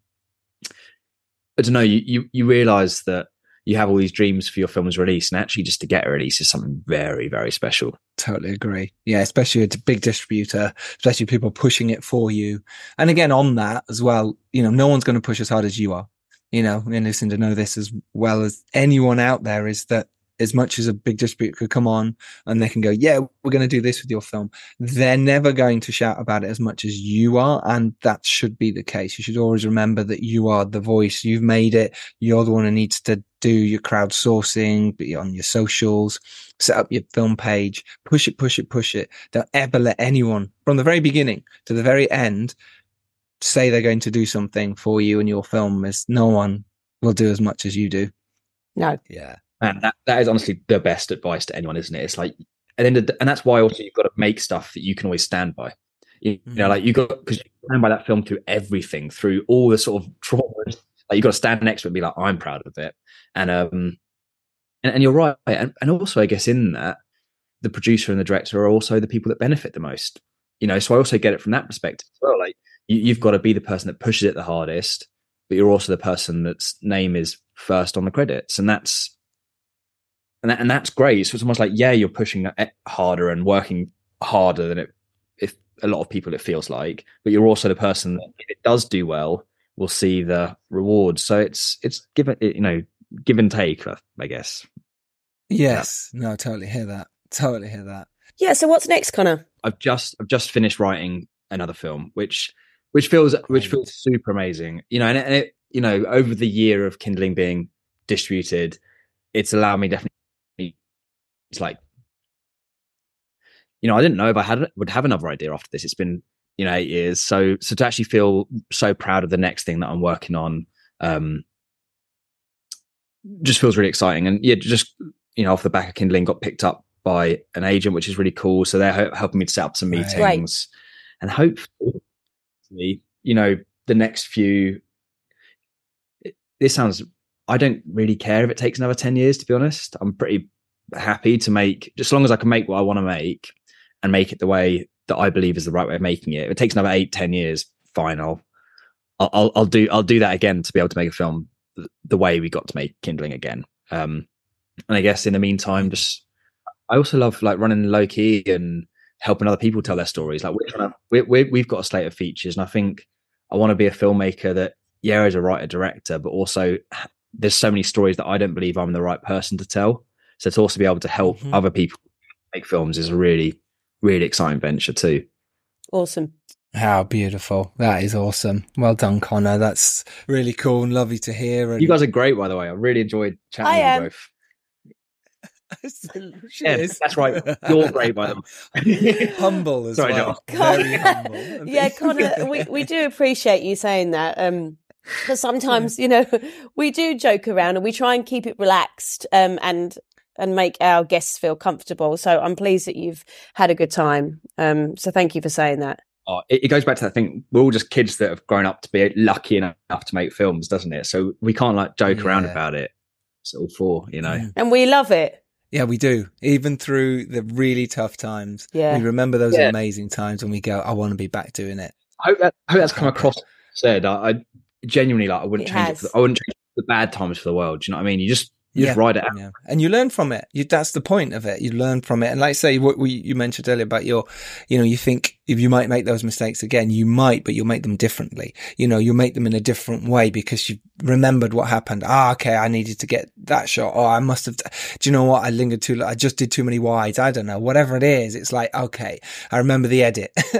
Speaker 4: i don't know you you, you realize that you have all these dreams for your film's release and actually just to get a release is something very very special
Speaker 1: Totally agree. Yeah, especially a big distributor, especially people pushing it for you. And again, on that as well, you know, no one's going to push as hard as you are. You know, and listen to know this as well as anyone out there is that as much as a big distributor could come on and they can go, yeah, we're going to do this with your film, they're never going to shout about it as much as you are. And that should be the case. You should always remember that you are the voice. You've made it. You're the one who needs to do your crowdsourcing, be on your socials, set up your film page, push it, push it, push it. Don't ever let anyone from the very beginning to the very end say they're going to do something for you and your film is no one will do as much as you do.
Speaker 3: No.
Speaker 1: Yeah.
Speaker 4: And that that is honestly the best advice to anyone isn't it it's like and then and that's why also you've got to make stuff that you can always stand by you, you know
Speaker 1: Mhm.
Speaker 4: like you got because you stand by that film through everything through all the sort of traumas like you've got to stand next to it and be like, I'm proud of it. And um and, and you're right. And, and also I guess in that the producer and the director are also the people that benefit the most. You know, so I also get it from that perspective as well. Like you, you've got to be the person that pushes it the hardest, but you're also the person that's name is first on the credits. And that's and that, and that's great. So it's almost like, yeah, you're pushing eh, harder and working harder than it if a lot of people it feels like, but you're also the person that if it does do well, will see the rewards. So it's it's given you know give and take, I guess.
Speaker 1: Yes, yeah. no, I totally hear that. Totally hear that.
Speaker 3: Yeah. So what's next, Connor?
Speaker 4: I've just I've just finished writing another film, which which feels Great. which feels super amazing. You know, and, and it you know over the year of Kindling being distributed, it's allowed me definitely. It's like you know, I didn't know if I had would have another idea after this. It's been you know eight years, so so to actually feel so proud of the next thing that I'm working on, um, just feels really exciting. And yeah, just you know, off the back of Kindling, got picked up by an agent, which is really cool. So they're helping me to set up some meetings, right. and hopefully, you know, the next few. this sounds. I don't really care if it takes another ten years. To be honest, I'm pretty happy to make just as long as I can make what I want to make and make it the way that I believe is the right way of making it. If it takes another eight, ten years, fine. I'll, I'll, I'll do, I'll do that again to be able to make a film the way we got to make Kindling again. Um, and I guess in the meantime, just I also love like running low key and helping other people tell their stories. Like we're trying to, we we we've got a slate of features, and I think I want to be a filmmaker that, yeah, as a writer director, but also there's so many stories that I don't believe I'm the right person to tell. So to also be able to help mm-hmm. other people make films is a really really exciting venture too.
Speaker 3: Awesome.
Speaker 1: How beautiful. That is awesome. Well done, Connor. That's really cool and lovely to hear. And...
Speaker 4: You guys are great, by the way. I really enjoyed chatting I with you both. yeah, that's right. You're great, by the
Speaker 1: way. humble as Sorry, well. Very humble.
Speaker 3: yeah, Connor, we, we do appreciate you saying that. Um, because sometimes, you know, we do joke around and we try and keep it relaxed um, and and make our guests feel comfortable. So I'm pleased that you've had a good time. Um, so thank you for saying that.
Speaker 4: Oh, it, it, goes back to that thing. We're all just kids that have grown up to be lucky enough to make films, doesn't it? So we can't like joke yeah. around about it. It's all for you know,
Speaker 3: and we love it.
Speaker 1: Yeah, we do. Even through the really tough times, yeah, we remember those yeah. amazing times when we go, "I want to be back doing it."
Speaker 4: I hope that I hope that's come across. Said I, I genuinely like. I wouldn't it change it. For the, I wouldn't change the bad times for the world. Do you know what I mean? You just you yeah. just ride it out. Yeah.
Speaker 1: And you learn from it. You, that's the point of it. You learn from it. And like I say, what we, you mentioned earlier about your, you know, you think if you might make those mistakes again, you might, but you'll make them differently. You know, you'll make them in a different way because you remembered what happened. Ah, okay, I needed to get that shot. Oh, I must have, do you know what? I lingered too, long. I just did too many wides. I don't know. Whatever it is, it's like, okay, I remember the edit.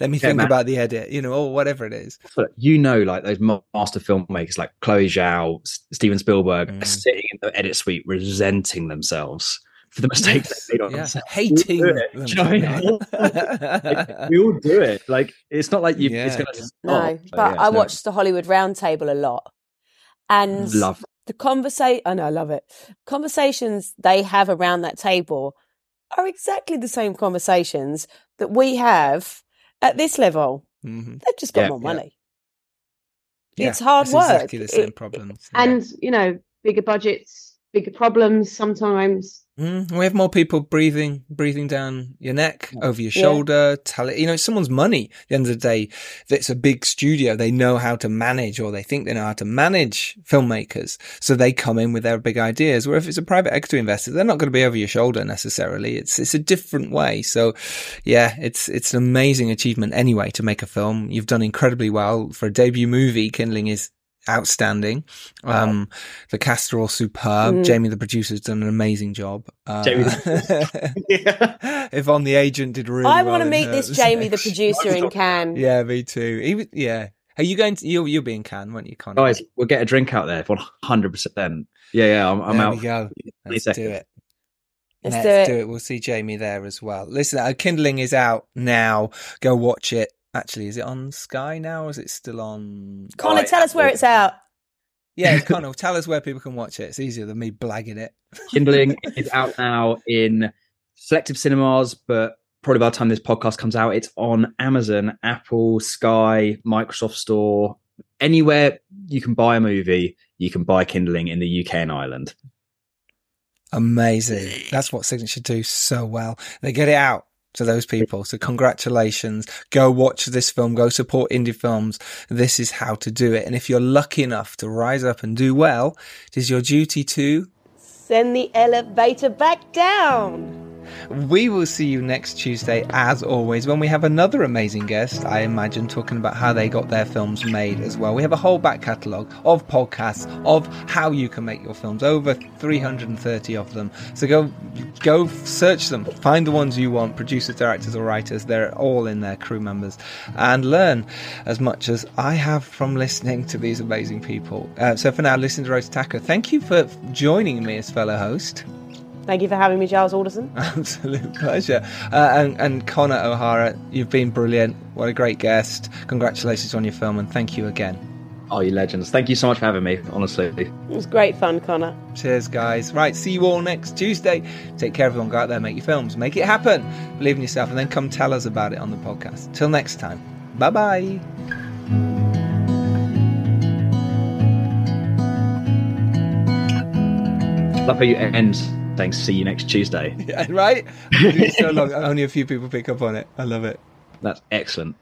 Speaker 1: Let me yeah, think man. about the edit, you know, or whatever it is.
Speaker 4: You know, like those master filmmakers like Chloe Zhao, Steven Spielberg mm. sitting in the edit suite resenting themselves for the mistakes yes, they made on yeah. themselves.
Speaker 1: Hating
Speaker 4: them. You know like, we all do it. Like it's not like you. Yeah. It's gonna
Speaker 3: no. but yeah, I watched the Hollywood Roundtable a lot, and
Speaker 4: love
Speaker 3: the conversation. I know, I love it. Conversations they have around that table are exactly the same conversations that we have at this level. Mm-hmm. They've just got yeah, more money. It's hard work.
Speaker 1: Exactly the same problems.
Speaker 5: And you know, bigger budgets, bigger problems sometimes.
Speaker 1: Mm, we have more people breathing, breathing down your neck, over your shoulder. Tell it, you know, it's someone's money. At the end of the day, If it's a big studio. They know how to manage, or they think they know how to manage filmmakers. So they come in with their big ideas. Where if it's a private equity investor, they're not going to be over your shoulder necessarily. It's it's a different way. So, yeah, it's it's an amazing achievement anyway to make a film. You've done incredibly well for a debut movie. Kindling is outstanding. Um, the cast are all superb. Mm. Jamie, the producer, has done an amazing job. Uh, Jamie, yeah. Yvonne, the agent, did really. I
Speaker 3: well want to meet this Jamie, the producer in Cannes.
Speaker 1: Yeah, me too. Yeah. Are you going to? You'll you'll be in Cannes, won't you, Connor?
Speaker 4: Guys, we'll get a drink out there. One hundred percent. Then. Yeah, yeah. I'm, I'm
Speaker 1: there
Speaker 4: out.
Speaker 1: We go. Let's do it.
Speaker 3: Let's,
Speaker 1: Let's
Speaker 3: do,
Speaker 1: it. do it. We'll see Jamie there as well. Listen, uh, Kindling is out now. Go watch it. Actually, is it on Sky now or is it still on?
Speaker 3: Connor, right, tell us where it's out.
Speaker 1: Yeah, Connor, tell us where people can watch it. It's easier than me blagging it.
Speaker 4: Kindling is out now in selective cinemas, but probably by the time this podcast comes out, it's on Amazon, Apple, Sky, Microsoft Store, anywhere you can buy a movie, you can buy Kindling in the UK and Ireland.
Speaker 1: Amazing. That's what Signature do so well. They get it out to those people. So congratulations. Go watch this film. Go support indie films. This is how to do it. And if you're lucky enough to rise up and do well, it is your duty to
Speaker 3: Send the elevator back down.
Speaker 1: We will see you next Tuesday, as always, when we have another amazing guest, I imagine, talking about how they got their films made as well. We have a whole back catalogue of podcasts of how you can make your films, over 330 of them. So go go search them, find the ones you want, producers, directors, or writers. They're all in there, crew members, and learn as much as I have from listening to these amazing people. Uh, so for now, listen to Rhodes Thakrar. Thank you for joining me as fellow host.
Speaker 3: Thank you for having me, Giles Alderson.
Speaker 1: Absolute pleasure. Uh, and, and Connor O'Hara, you've been brilliant. What a great guest. Congratulations on your film and thank you again.
Speaker 4: Oh, you legends. Thank you so much for having me, honestly.
Speaker 3: It was great fun, Connor.
Speaker 1: Cheers, guys. Right, see you all next Tuesday. Take care, everyone. Go out there, make your films, make it happen. Believe in yourself, and then come tell us about it on the podcast. Till next time. Bye bye.
Speaker 4: Love how you end saying see you next Tuesday.
Speaker 1: right? So long. Only a few people pick up on it. I love it.
Speaker 4: That's excellent.